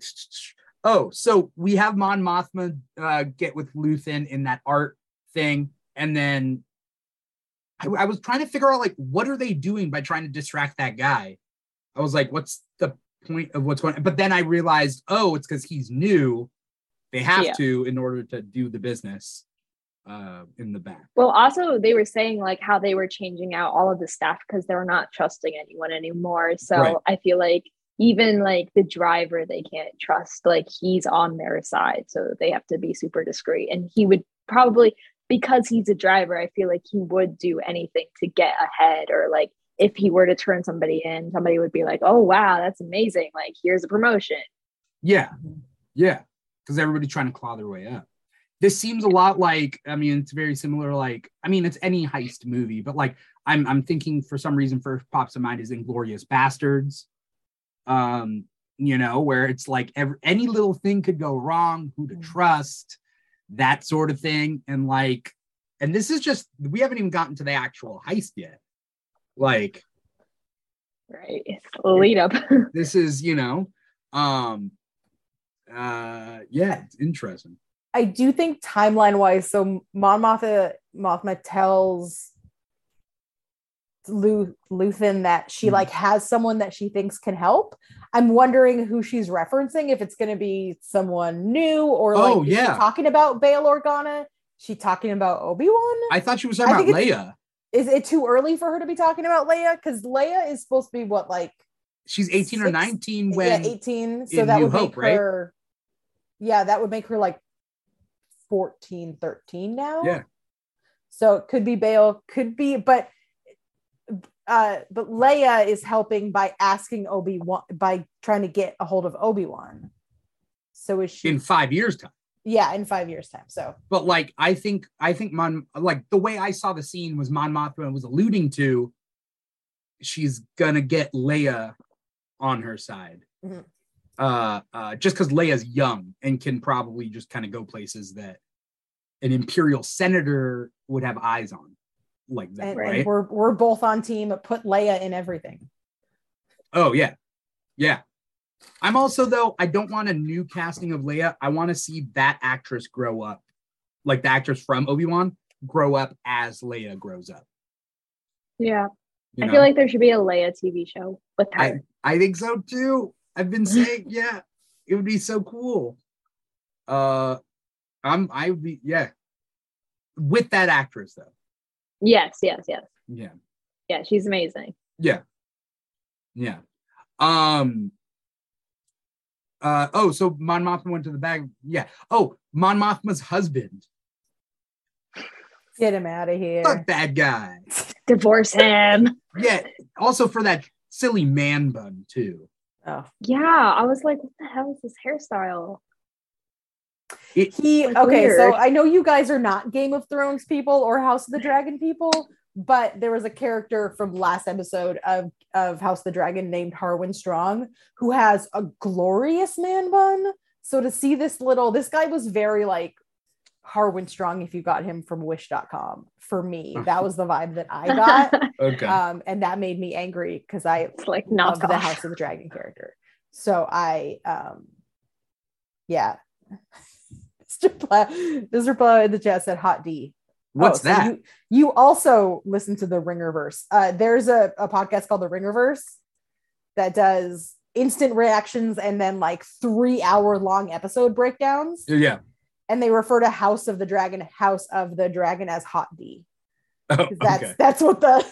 Oh, so we have Mon Mothma uh, get with Luthen in that art thing, and then I, I was trying to figure out like what are they doing by trying to distract that guy. I was like, what's the point of what's going? on? But then I realized, oh, it's because he's new. They have Yeah. to in order to do the business uh, in the back. Well, also they were saying like how they were changing out all of the staff because they're not trusting anyone anymore. So Right. I feel like even like the driver they can't trust. Like he's on their side, so they have to be super discreet. And he would probably because he's a driver. I feel like he would do anything to get ahead, or like if he were to turn somebody in, somebody would be like, "Oh wow, that's amazing! Like here's a promotion." Yeah, yeah, because everybody's trying to claw their way up. This seems a lot like I mean, it's very similar. Like I mean, it's any heist movie, but like I'm I'm thinking for some reason first pops to mind is Inglourious Basterds. Um, you know, where it's like every, any little thing could go wrong, who to Mm. trust, that sort of thing, and like, and this is just we haven't even gotten to the actual heist yet. Like Right, it's the lead up. (laughs) this is you know, um, uh, yeah, it's interesting. I do think timeline wise, so Mon Mothma Mothma tells Lu- Luthen that she Mhm. like has someone that she thinks can help. I'm wondering who she's referencing, if it's going to be someone new or like Oh, is she yeah. talking about Bail Organa. She talking about Obi Wan. I thought she was talking I about Leia. Is it too early for her to be talking about Leia? Because Leia is supposed to be what like She's 18 or 19 when yeah 18. So that New would Hope, make right? her. Yeah, that would make her like 14, 13 now. Yeah. So it could be bail could be, but uh, but Leia is helping by asking Obi Wan by trying to get a hold of Obi Wan. So is she? in five years time. yeah, in five years' time. So But like I think I think Mon like the way I saw the scene was Mon Mothma was alluding to she's gonna get Leia on her side. Mhm. Uh uh just because Leia's young and can probably just kind of go places that an imperial senator would have eyes on like that, and, right? and we're we're both on team. Put Leia in everything. Oh yeah, yeah. I'm also though I don't want a new casting of Leia. I want to see that actress grow up, like the actress from Obi Wan grow up as Leia grows up. yeah, you I feel like there should be a Leia TV show with her. I I think so too. I've been saying yeah, it would be so cool. Uh, I'm I would be yeah, with that actress though. yes, yes, yes. Yeah, Yeah, she's amazing. yeah, yeah. Um. Uh oh, so Mon Mothma went to the bag. Yeah. Oh, Mon Mothma's husband. Get him out of here. Fuck that guy. (laughs) Divorce him. Yeah. Also for that silly man bun too. Oh. Yeah, I was like, what the hell is this hairstyle? It, He Like, okay, so. I know you guys are not Game of Thrones people or House of the Dragon people, but there was a character from last episode of of House of the Dragon named Harwin Strong who has a glorious man bun. So to see this little, this guy was very like Harwin Strong if you got him from wish.com. For me, (laughs) that was the vibe that I got. (laughs) okay. um, and that made me angry because I it's like love the. House of the Dragon character. So I, um, yeah. Mr. Plow, Mr. Plow in the chat said hot D. What's Oh, so that? You, you also listen to the Ringerverse. Uh, there's a, a podcast called the Ringerverse that does instant reactions and then like three hour long episode breakdowns. yeah. And they refer to House of the Dragon, House of the Dragon as hot D. Oh, 'Cause That's okay. that's what the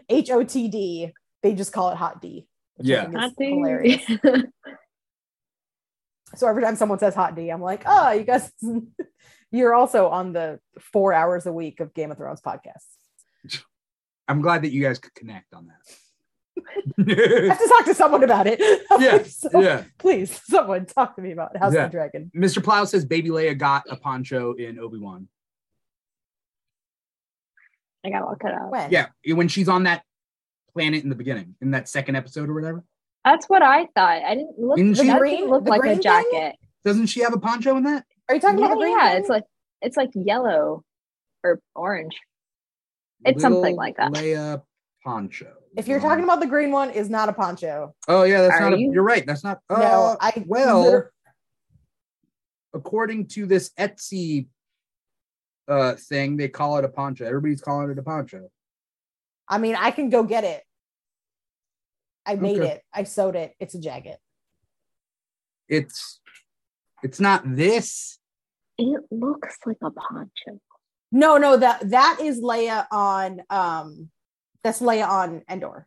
(laughs) H O T D. They just call it hot D. Yeah. Hot D. hilarious. (laughs) So every time someone says hot D, I'm like, oh, you guys, (laughs) you're also on the four hours a week of Game of Thrones podcasts. I'm glad that you guys could connect on I have to talk to someone about it. I'm (laughs) Yeah, like, so- yeah. Please, someone talk to me about House Yeah. of the Dragon. Mr. Plow says Baby Leia got a poncho in Obi Wan. I gotta look it up. When? Yeah, when she's on that planet in the beginning, in that second episode or whatever. That's what I thought. I didn't look. Didn't that she- didn't Green- look the like green a thing? jacket. Doesn't she have a poncho in that? Are you talking Yeah, about the green yeah. thing? It's like it's like yellow or orange. It's something like that. Leia poncho. If you're talking about the green one, is not a poncho. Oh yeah, that's Are not. A, you? you're right. That's not. Uh, no, I well. liter- according to this Etsy uh thing, they call it a poncho. Everybody's calling it a poncho. I mean, I can go get it. I made Okay. it. I sewed it. It's a jacket. It's it's not this. It looks like a poncho. No, no, that that is Leia on um that's Leia on Endor.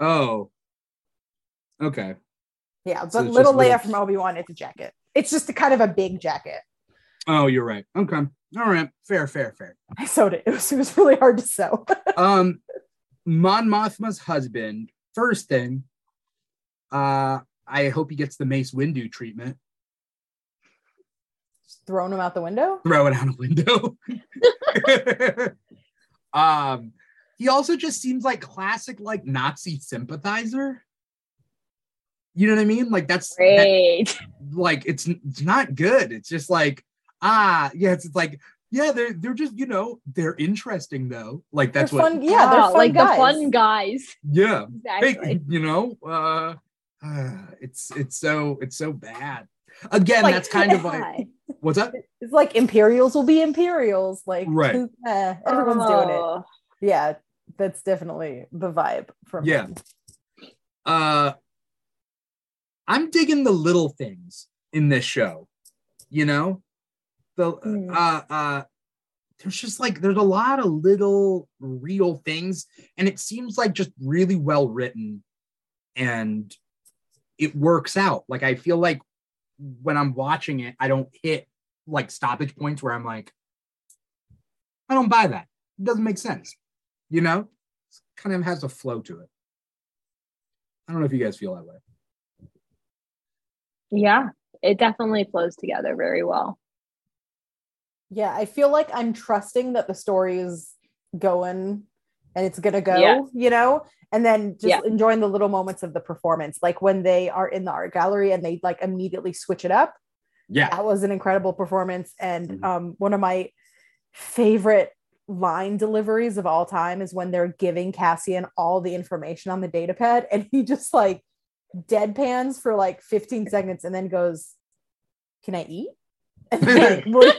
Oh. Okay. Yeah, but So little Leia little- from Obi-Wan, it's a jacket. It's just a kind of a big jacket. Oh, you're right. Okay. All right. Fair, fair, fair. (laughs) I sewed it. It was, it was really hard to sew. (laughs) Um Mon Mothma's husband, first thing, uh, I hope he gets the Mace Windu treatment. Just throwing him out the window. throw it out a window. (laughs) um, he also just seems like classic like Nazi sympathizer. You know what I mean? Like that's that- like it's it's not good. It's just like ah yeah, it's, it's like yeah they're they're just you know they're interesting though. Like that's They're what fun. Yeah, they're Wow, fun like guys. the fun guys. yeah. Exactly. Hey, you know uh, uh, it's it's so it's so bad. Again, Like- that's kind of (laughs) like what's that? It's like Imperials will be Imperials. Like Right. who- eh, everyone's doing it. Oh, Yeah, that's definitely the vibe from Yeah. him. uh i'm digging the little things in this show you know the Mm. uh uh there's just like there's a lot of little real things and it seems like just really well written and it works out like i feel like when i'm watching it i don't hit like stoppage points where i'm like i don't buy that it doesn't make sense you know kind of has a flow to it i don't know if you guys feel that way yeah, it definitely flows together very well. Yeah, I feel like I'm trusting that the story is going and it's gonna go, Yeah. you know, and then just Yeah. enjoying the little moments of the performance, like when they are in the art gallery and they like immediately switch it up. yeah That was an incredible performance, and Mhm. um, one of my favorite line deliveries of all time is when they're giving Cassian all the information on the data pad, and he just like deadpans for like 15 seconds and then goes, "Can I eat?" (laughs) And (laughs) like, well,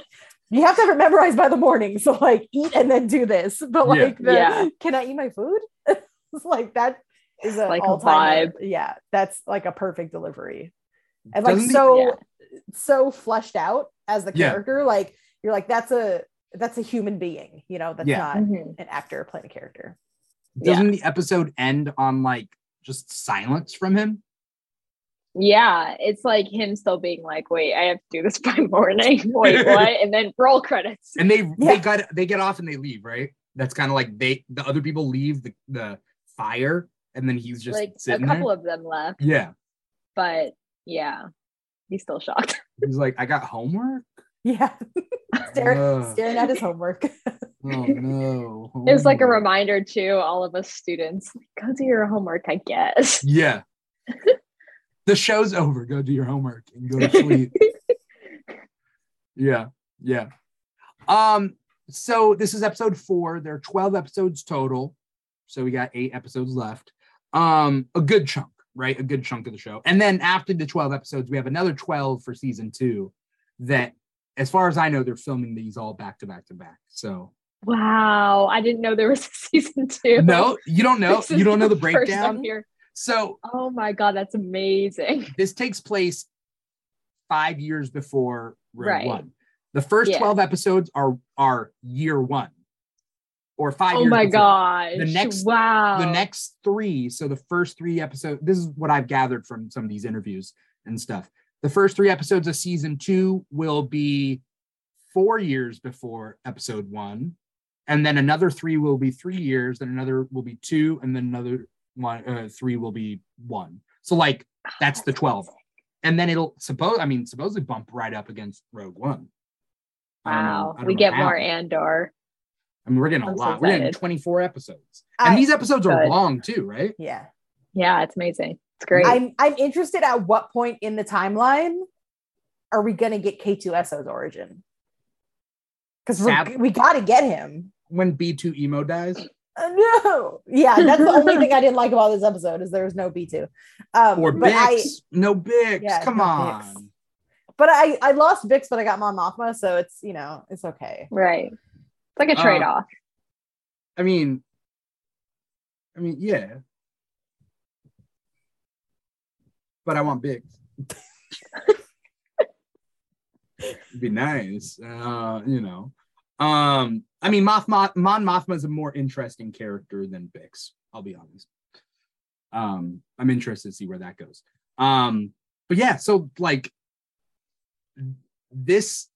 you have to have it memorized by the morning, so like eat and then do this. But Yeah. like, the, Yeah. can I eat my food? (laughs) it's like that is a Like all-time vibe. Yeah, that's like a perfect delivery, and like Doesn't he- so Yeah. so fleshed out as the Yeah. character. Like you're like that's a that's a human being. You know, that's Yeah. not Mhm. an actor playing a character. doesn't the episode end on like just silence from him Yeah, it's like him still being like, "Wait, I have to do this (laughs) by morning." Wait, what? And then roll credits. and they Yeah. they got they get off and they leave right that's kind of like they the other people leave the, the fire and then he's just like a couple there of them left, yeah but yeah, he's still shocked. (laughs) he's like i got homework Yeah, (laughs) staring, Ugh. staring at his homework. oh (laughs) no. It was like a reminder to all of us students, go do your homework, I guess. (laughs) yeah. The show's over. Go do your homework and go to sleep. Yeah yeah. Um so this is episode four. There are 12 episodes total. So we got eight episodes left. Um a good chunk right? A good chunk of the show. And then after the 12 episodes we have another 12 for season two that as far as i know they're filming these all back to back to back so Wow, I didn't know there was a (laughs) season two. no you don't know This you don't know the breakdown here. so Oh my god, that's amazing. (laughs) this takes place five years before Rogue Right. One. The first Yeah. 12 episodes are are year one or five Oh my gosh. The next- wow. The next three, so the first three episodes, this is what I've gathered from some of these interviews and stuff. The first three episodes of season two will be four years before episode one. And then another three will be three years, then another will be two, and then another one, uh, three will be one. So, like, that's the 12. And then it'll suppose, I mean, supposedly bump right up against Rogue One. I know- Wow. We get how. more Andor. I mean, we're getting a I'm so lot. we're getting 24 episodes. And I- these episodes are Good. long too, right? yeah, Yeah, it's amazing. It's great. I'm I'm interested. At what point in the timeline are we gonna get K-2SO's origin? Because we got to get him. When B2EMO dies. Uh, no, yeah, that's the only thing I didn't like about this episode is there was no B two. Um, Or but I, Bix. no Bix. Yeah, Come no on. Bix. but I I lost Bix, but I got Mon Mothma, so it's you know it's okay. Right. It's like a Uh, trade off. I mean, I mean, yeah. But I want big. It'd be nice, uh, you know. Um, I mean, Moth, Moth Mon Mothma is a more interesting character than Bix. I'll be honest. Um, I'm interested to see where that goes. Um, but yeah, so like this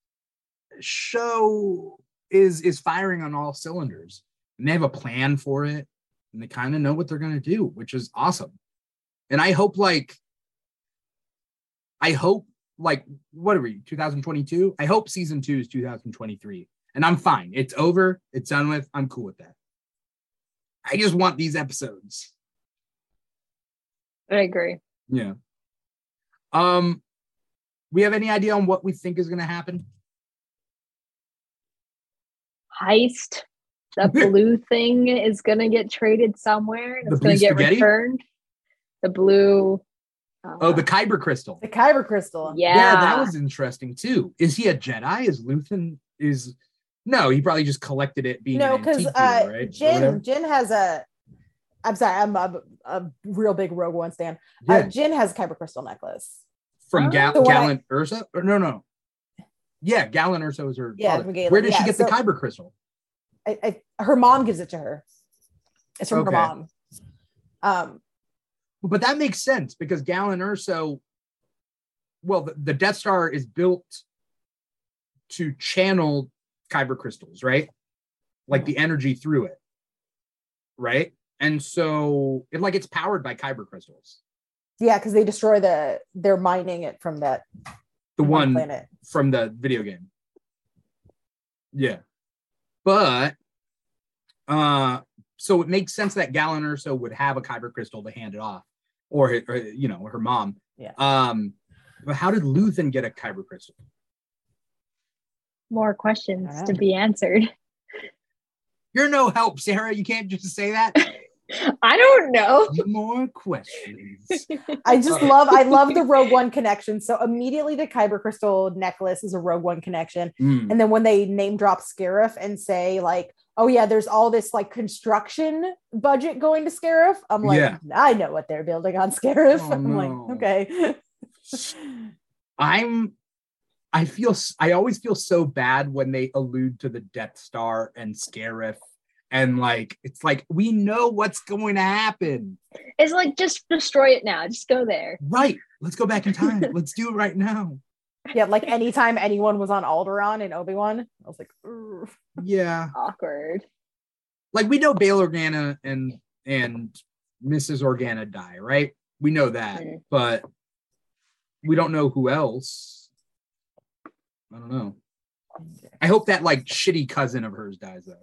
show is is firing on all cylinders and they have a plan for it and they kind of know what they're going to do which is awesome and i hope like i hope like what are we 2022 i hope season two is 2023 and i'm fine it's over it's done with i'm cool with that i just want these episodes I agree. yeah um we have any idea on what we think is going to happen Heist. The (laughs) blue thing is gonna get traded somewhere. and The It's gonna blue get spaghetti? returned. The blue. Uh, oh the kyber crystal The Kyber crystal. yeah. Yeah, that was interesting too. Is he a Jedi? Is Luthen is no, he probably just collected it being no, because uh, right? Jyn Jyn has a. I'm sorry, I'm a, a real big Rogue One stan. yeah, Uh, Jyn has a Kyber crystal necklace. from Oh. Gal- So when I- Galen Erso? Or no, no. Yeah, Galen Erso was her Yeah, from Galen, Where did she yeah, get the so- Kyber crystal? I, I, her mom gives it to her. It's from Okay. her mom. Um, But that makes sense because Galen Erso, well, the, the Death Star is built to channel kyber crystals, right? Like the energy through it, right? And so it like it's powered by kyber crystals. yeah, because they destroy the. They're mining it from that The one planet. from the video game. Yeah. But uh so it makes sense that Galen Erso would have a kyber crystal to hand it off or, her- or you know her mom. Yeah. Um but how did Luthen get a kyber crystal? More questions I to be answered. You're no help, Sarah. You can't just say that. (laughs) I don't know. More questions. (laughs) I just love. I love the Rogue One connection. So immediately the Kyber crystal necklace is a Rogue One connection. Mm, And then when they name drop Scarif and say like, "Oh yeah, there's all this like construction budget going to Scarif," I'm like, Yeah. I know what they're building on Scarif. Oh, (laughs) I'm no. like, okay. (laughs) I'm I feel I always feel so bad when they allude to the Death Star and Scarif and like it's like we know what's going to happen. It's like just destroy it now. Just go there. Right. Let's go back in time. (laughs) Let's do it right now. yeah, like anytime anyone was on Alderaan in Obi Wan, I was like, "Ugh." Yeah. Awkward. Like we know Bail Organa and and Mrs. Organa die, right? We know that, Mm. but we don't know who else. I don't know. I hope that like shitty cousin of hers dies though.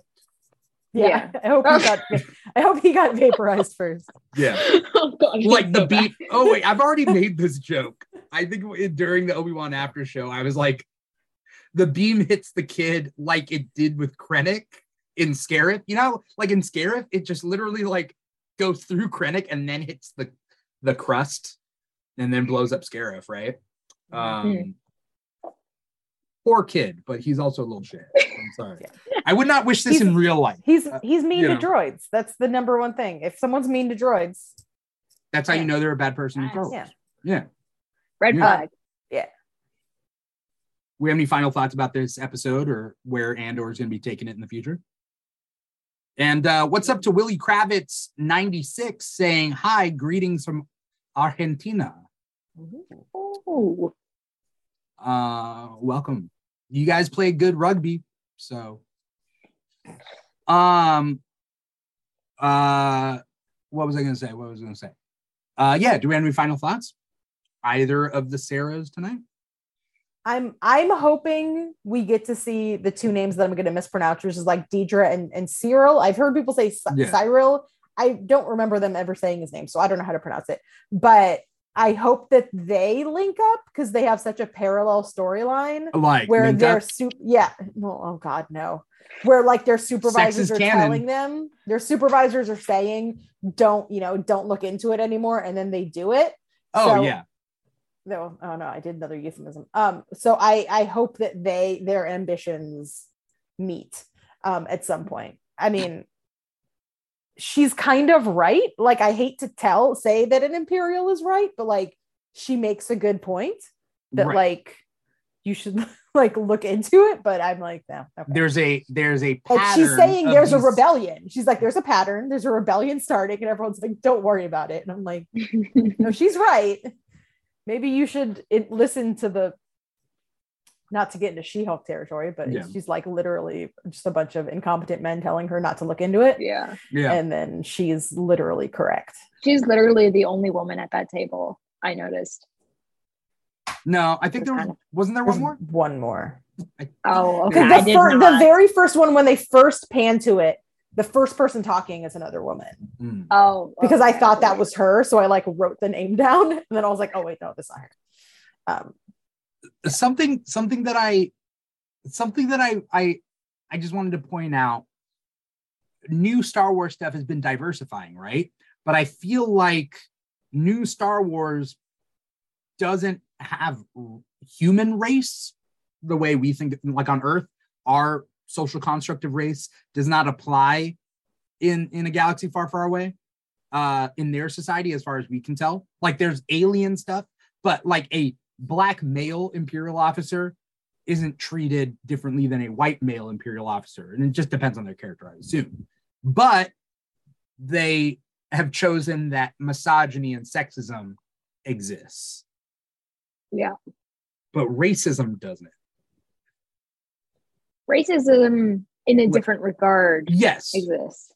yeah. (laughs) I hope he got. I hope he got vaporized first. Yeah. (laughs) oh, God, like the so beat. Oh wait, I've already (laughs) made this joke. I think during the Obi Wan after show, I was like, the beam hits the kid like it did with Krennic in Scarif. You know, like in Scarif, it just literally like goes through Krennic and then hits the the crust and then blows up Scarif. Right? Um, poor kid, but he's also a little shit. I'm (laughs) sorry. I would not wish this He's- in real life. He's Uh, he's mean you to know. droids. That's the number one thing. If someone's mean to droids, That's how you know they're a bad person. in Yes. Yeah. yeah. Red Yeah. flag. We have any final thoughts about this episode or where Andor is going to be taking it in the future? And uh, what's up to Willie Kravitz 96 saying, Hi, greetings from Argentina. Oh. Uh, welcome. You guys play good rugby. So, um, uh, what was I going to say? What was I going to say? Uh, yeah, do we have any final thoughts? Either of the Sarahs tonight? I'm I'm hoping we get to see the two names that I'm going to mispronounce, which is like Deidre and, and Syril. I've heard people say Yeah. Syril. I don't remember them ever saying his name, so I don't know how to pronounce it. But I hope that they link up because they have such a parallel storyline Like, where they're super. Yeah, no, oh god, no. Where like their supervisors are canon. telling them, their supervisors are saying, "Don't you know? Don't look into it anymore," and then they do it. oh, so- yeah. No, oh no, I did another euphemism. Um, so I I hope that they their ambitions meet um at some point. I mean, she's kind of right. Like I hate to tell say that an imperial is right, but like she makes a good point that Right. like you should (laughs) like look into it. But I'm like, no. Okay. There's a there's a Like she's saying there's a rebellion. She's like, there's a pattern, there's a rebellion starting, and everyone's like, don't worry about it. And I'm like, (laughs) no, she's right. Maybe you should it, listen to the not to get into She-Hulk territory, but Yeah. she's like literally just a bunch of incompetent men telling her not to look into it. yeah. Yeah. And then she's literally correct. She's literally the only woman at that table. I noticed. No, I think there was kind of- wasn't there one more? One more. I- Oh, okay. The, fir- the very first one, when they first pan to it, the first person talking is another woman. Mm. oh, (laughs) Because I thought that was her. So I like wrote the name (laughs) down. And then I was like, oh, wait, no, that's not her. Um, something something that I something that I I I just wanted to point out. New Star Wars stuff has been diversifying, right? But I feel like new Star Wars doesn't have human race the way we think like on Earth. Our social construct of race does not apply in in a galaxy far far away uh in their society as far as we can tell. Like there's alien stuff but like a black male imperial officer isn't treated differently than a white male imperial officer and it just depends on their character i assume. But they have chosen that misogyny and sexism exists. Yeah. but racism doesn't racism in a Like- different regard yes exists.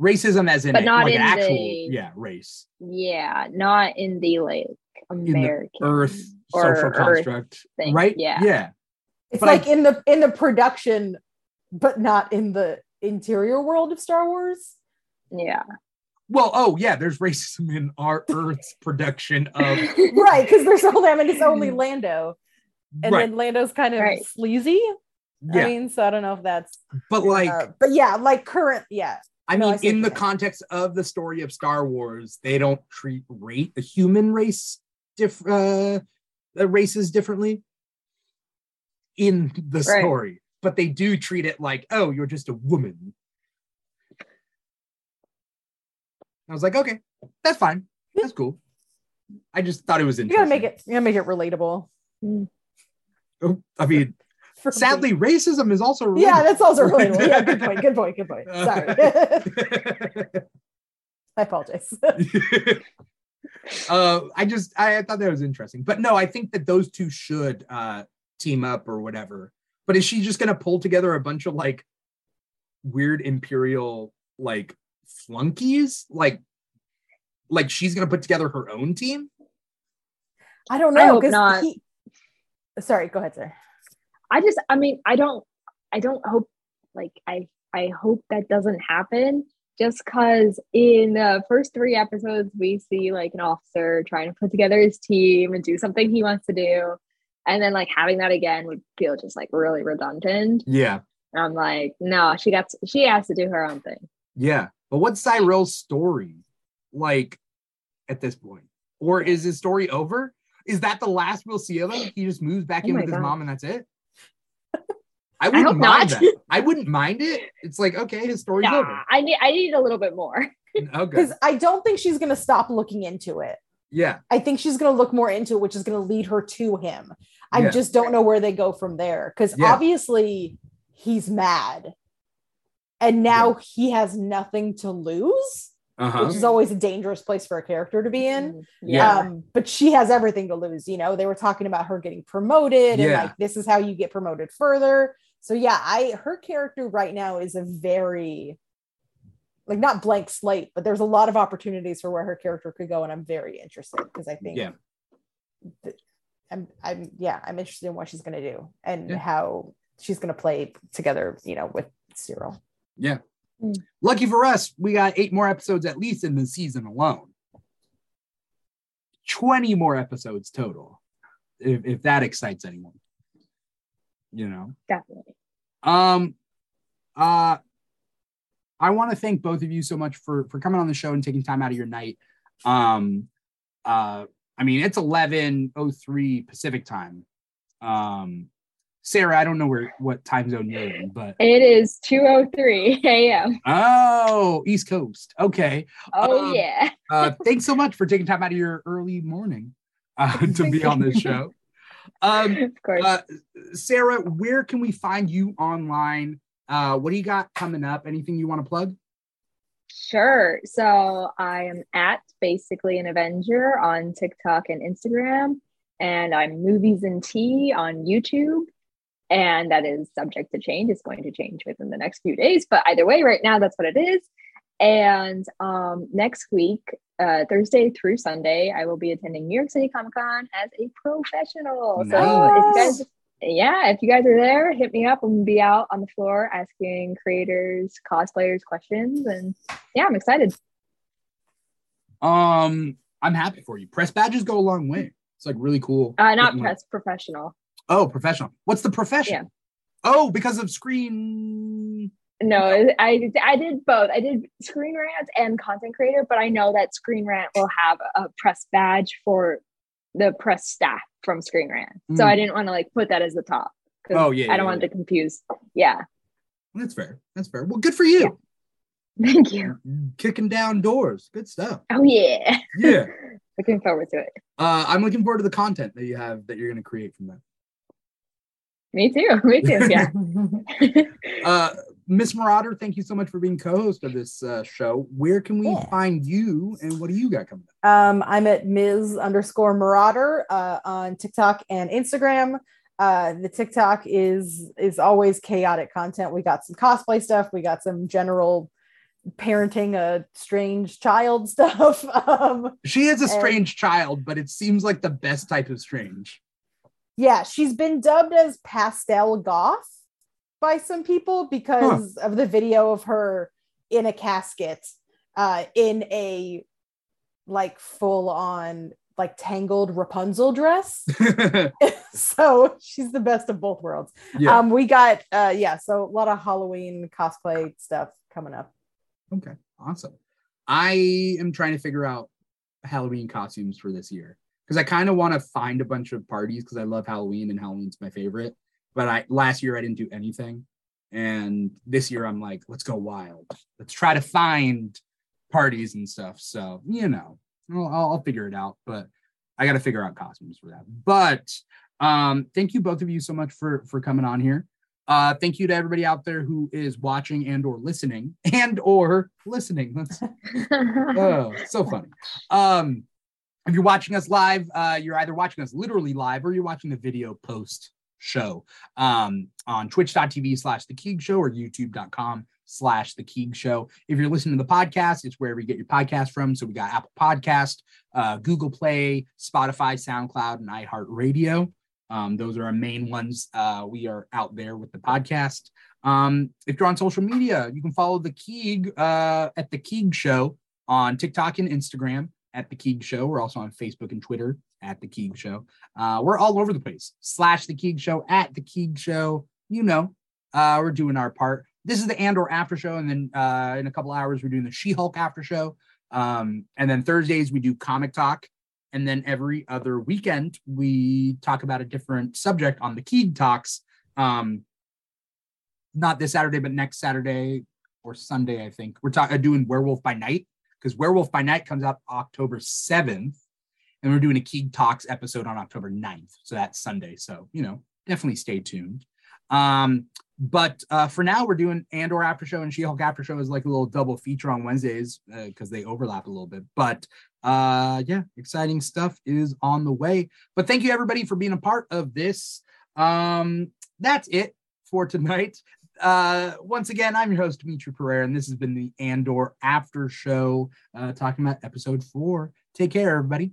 racism as in But a- not like an in actual the- yeah race Yeah, not in the like in the American earth or social Earth construct thing. right Yeah. yeah it's But I- like in the in the production, but not in the interior world of Star Wars. Yeah. well oh yeah there's racism in our (laughs) earth's production of right, because there's only I mean it's only (laughs) Lando. And right then Lando's kind of Right. sleazy. Yeah I mean, so I don't know if that's but like uh, but yeah, like current, yeah. I No, I mean, see in the saying. context of the story of Star Wars, they don't treat rate the human race diff uh the races differently in the Right. story, but they do treat it like, oh, you're just a woman. I was like, okay, that's fine. That's cool. I just thought it was interesting. You gotta make it you gotta make it relatable. Oh, I mean, for sadly, racism is also me. Yeah, that's also relatable. Yeah, good point. Good point. Good point. (laughs) Sorry. (laughs) I apologize. (laughs) uh i just I, I thought that was interesting but no i think that those two should uh team up or whatever but is she just gonna pull together a bunch of like weird imperial like flunkies like like she's gonna put together her own team I don't I know hope because not. he. Sorry, go ahead, sir. I just I mean, I don't I don't hope like I I hope that doesn't happen just cuz in the first 3 episodes we see like an officer trying to put together his team and do something he wants to do. And then like having that again would feel just like really redundant. yeah. And I'm like, no, she got she has to do her own thing. yeah. But what's Syril's story like at this point? Or is his story over? Is that the last we'll see of him? He just moves back Oh in with his mom and that's it I wouldn't hope mind not. that. I wouldn't mind it. It's like okay, his story's Nah, over. I need I need a little bit more. Okay. (laughs) Because I don't think she's gonna stop looking into it. Yeah. I think she's gonna look more into it, which is gonna lead her to him. I Yeah. just don't know where they go from there. Because Yeah. obviously he's mad. And now he has nothing to lose, Uh-huh. which is always a dangerous place for a character to be in. Yeah. Um, but she has everything to lose. You know, they were talking about her getting promoted and like this is how you get promoted further. So yeah, I her character right now is a very like not blank slate, but there's a lot of opportunities for where her character could go, and I'm very interested because I think Yeah. th- I'm I'm yeah, I'm interested in what she's gonna do and Yeah. how she's gonna play together, you know, with Syril. Yeah. Mm. Lucky for us, we got eight more episodes at least in the season alone. 20 more episodes total. If, if that excites anyone. You know. Definitely. Um uh I want to thank both of you so much for for coming on the show and taking time out of your night. Um uh I mean, it's 11:03 Pacific time. Um, Sarah, I don't know where what time zone you're in, but It is 2:03 a.m. oh, East Coast. Okay. Oh Um, yeah. Uh, thanks so much for taking time out of your early morning uh, (laughs) to be on this show. Um, (laughs) of course. uh, Sarah, where can we find you online? Uh, what do you got coming up? Anything you want to plug? Sure. So I am at basically an Avenger on TikTok and Instagram, and I'm Movies and Tea on YouTube. And that is subject to change. It's going to change within the next few days. But either way, right now, that's what it is. And um, next week, uh, Thursday through Sunday, I will be attending New York City Comic Con as a professional. So if you guys, yeah, if you guys are there, hit me up. I'm gonna be out on the floor asking creators, cosplayers questions, and yeah, I'm excited. Um, I'm happy for you. Press badges go a long way. It's like really cool. Uh, not getting, like- press professional. Oh, professional. What's the profession? Yeah. Oh, because of screen. No, I I did both. I did Screen Rant and content creator, but I know that Screen Rant will have a press badge for the press staff from Screen Rant. So Mm. I didn't want to like put that as the top. Oh, yeah, I don't yeah, want yeah. to confuse. Yeah. That's fair. That's fair. Well, good for you. Thank you. Kicking down doors. Good stuff. Oh yeah. Yeah. (laughs) Looking forward to it. uh, I'm looking forward to the content that you have that you're going to create from that. Me too. Me too. Yeah. (laughs) Uh, Miss Marauder, thank you so much for being co-host of this uh, show. Where can we Yeah. find you, and what do you got coming up? Um, I'm at Ms. underscore Marauder uh, on TikTok and Instagram. Uh, the TikTok is is always chaotic content. We got some cosplay stuff. We got some general parenting a strange child (laughs) stuff. um, She is a And- strange child, but it seems like the best type of strange. yeah, she's been dubbed as pastel goth by some people because of the video of her in a casket, uh, in a like full on like tangled Rapunzel dress. (laughs) (laughs) so she's the best of both worlds. yeah. Um, we got uh yeah, so a lot of Halloween cosplay stuff coming up. Okay, awesome. I am trying to figure out Halloween costumes for this year because I kind of want to find a bunch of parties because I love Halloween and Halloween's my favorite. But I last year I didn't do anything, and this year I'm like, let's go wild. Let's try to find parties and stuff. So you know, I'll, I'll I'll figure it out. But I got to figure out costumes for that. But um, thank you both of you so much for for coming on here. Uh, thank you to everybody out there who is watching and or listening (laughs) and or listening. That's (laughs) oh, so funny. Um, if you're watching us live, uh, you're either watching us literally live or you're watching the video post show um, on twitch.tv slash the Keeg show or youtube.com slash the Keeg show. If you're listening to the podcast, it's wherever you get your podcast from. So we got Apple Podcast, uh, Google Play, Spotify, SoundCloud, and iHeartRadio. Um, those are our main ones. Uh, we are out there with the podcast. Um, if you're on social media, you can follow the Keeg uh, at the Keeg Show on TikTok and Instagram at the Keeg Show. We're also on Facebook and Twitter at the Keeg Show. Uh, we're all over the place. Slash the Keeg Show at the Keeg Show. You know, uh, we're doing our part. This is the Andor after show, and then uh, in a couple hours we're doing the She-Hulk after show. Um, and then Thursdays we do comic talk. And then every other weekend, we talk about a different subject on the Keeg Talks. Um, not this Saturday, but next Saturday or Sunday, I think. We're talking doing Werewolf by Night because Werewolf by Night comes out October 7th. And we're doing a Keeg Talks episode on October 9th. So that's Sunday. So, you know, definitely stay tuned. Um, but uh, for now, we're doing Andor after show and She Hulk after show is like a little double feature on Wednesdays because they overlap a little bit. But uh, yeah, exciting stuff is on the way. But thank you everybody for being a part of this. Um, that's it for tonight. Uh, once again, I'm your host Dimithri Perera, and this has been the Andor After Show, uh, talking about episode four. Take care, everybody.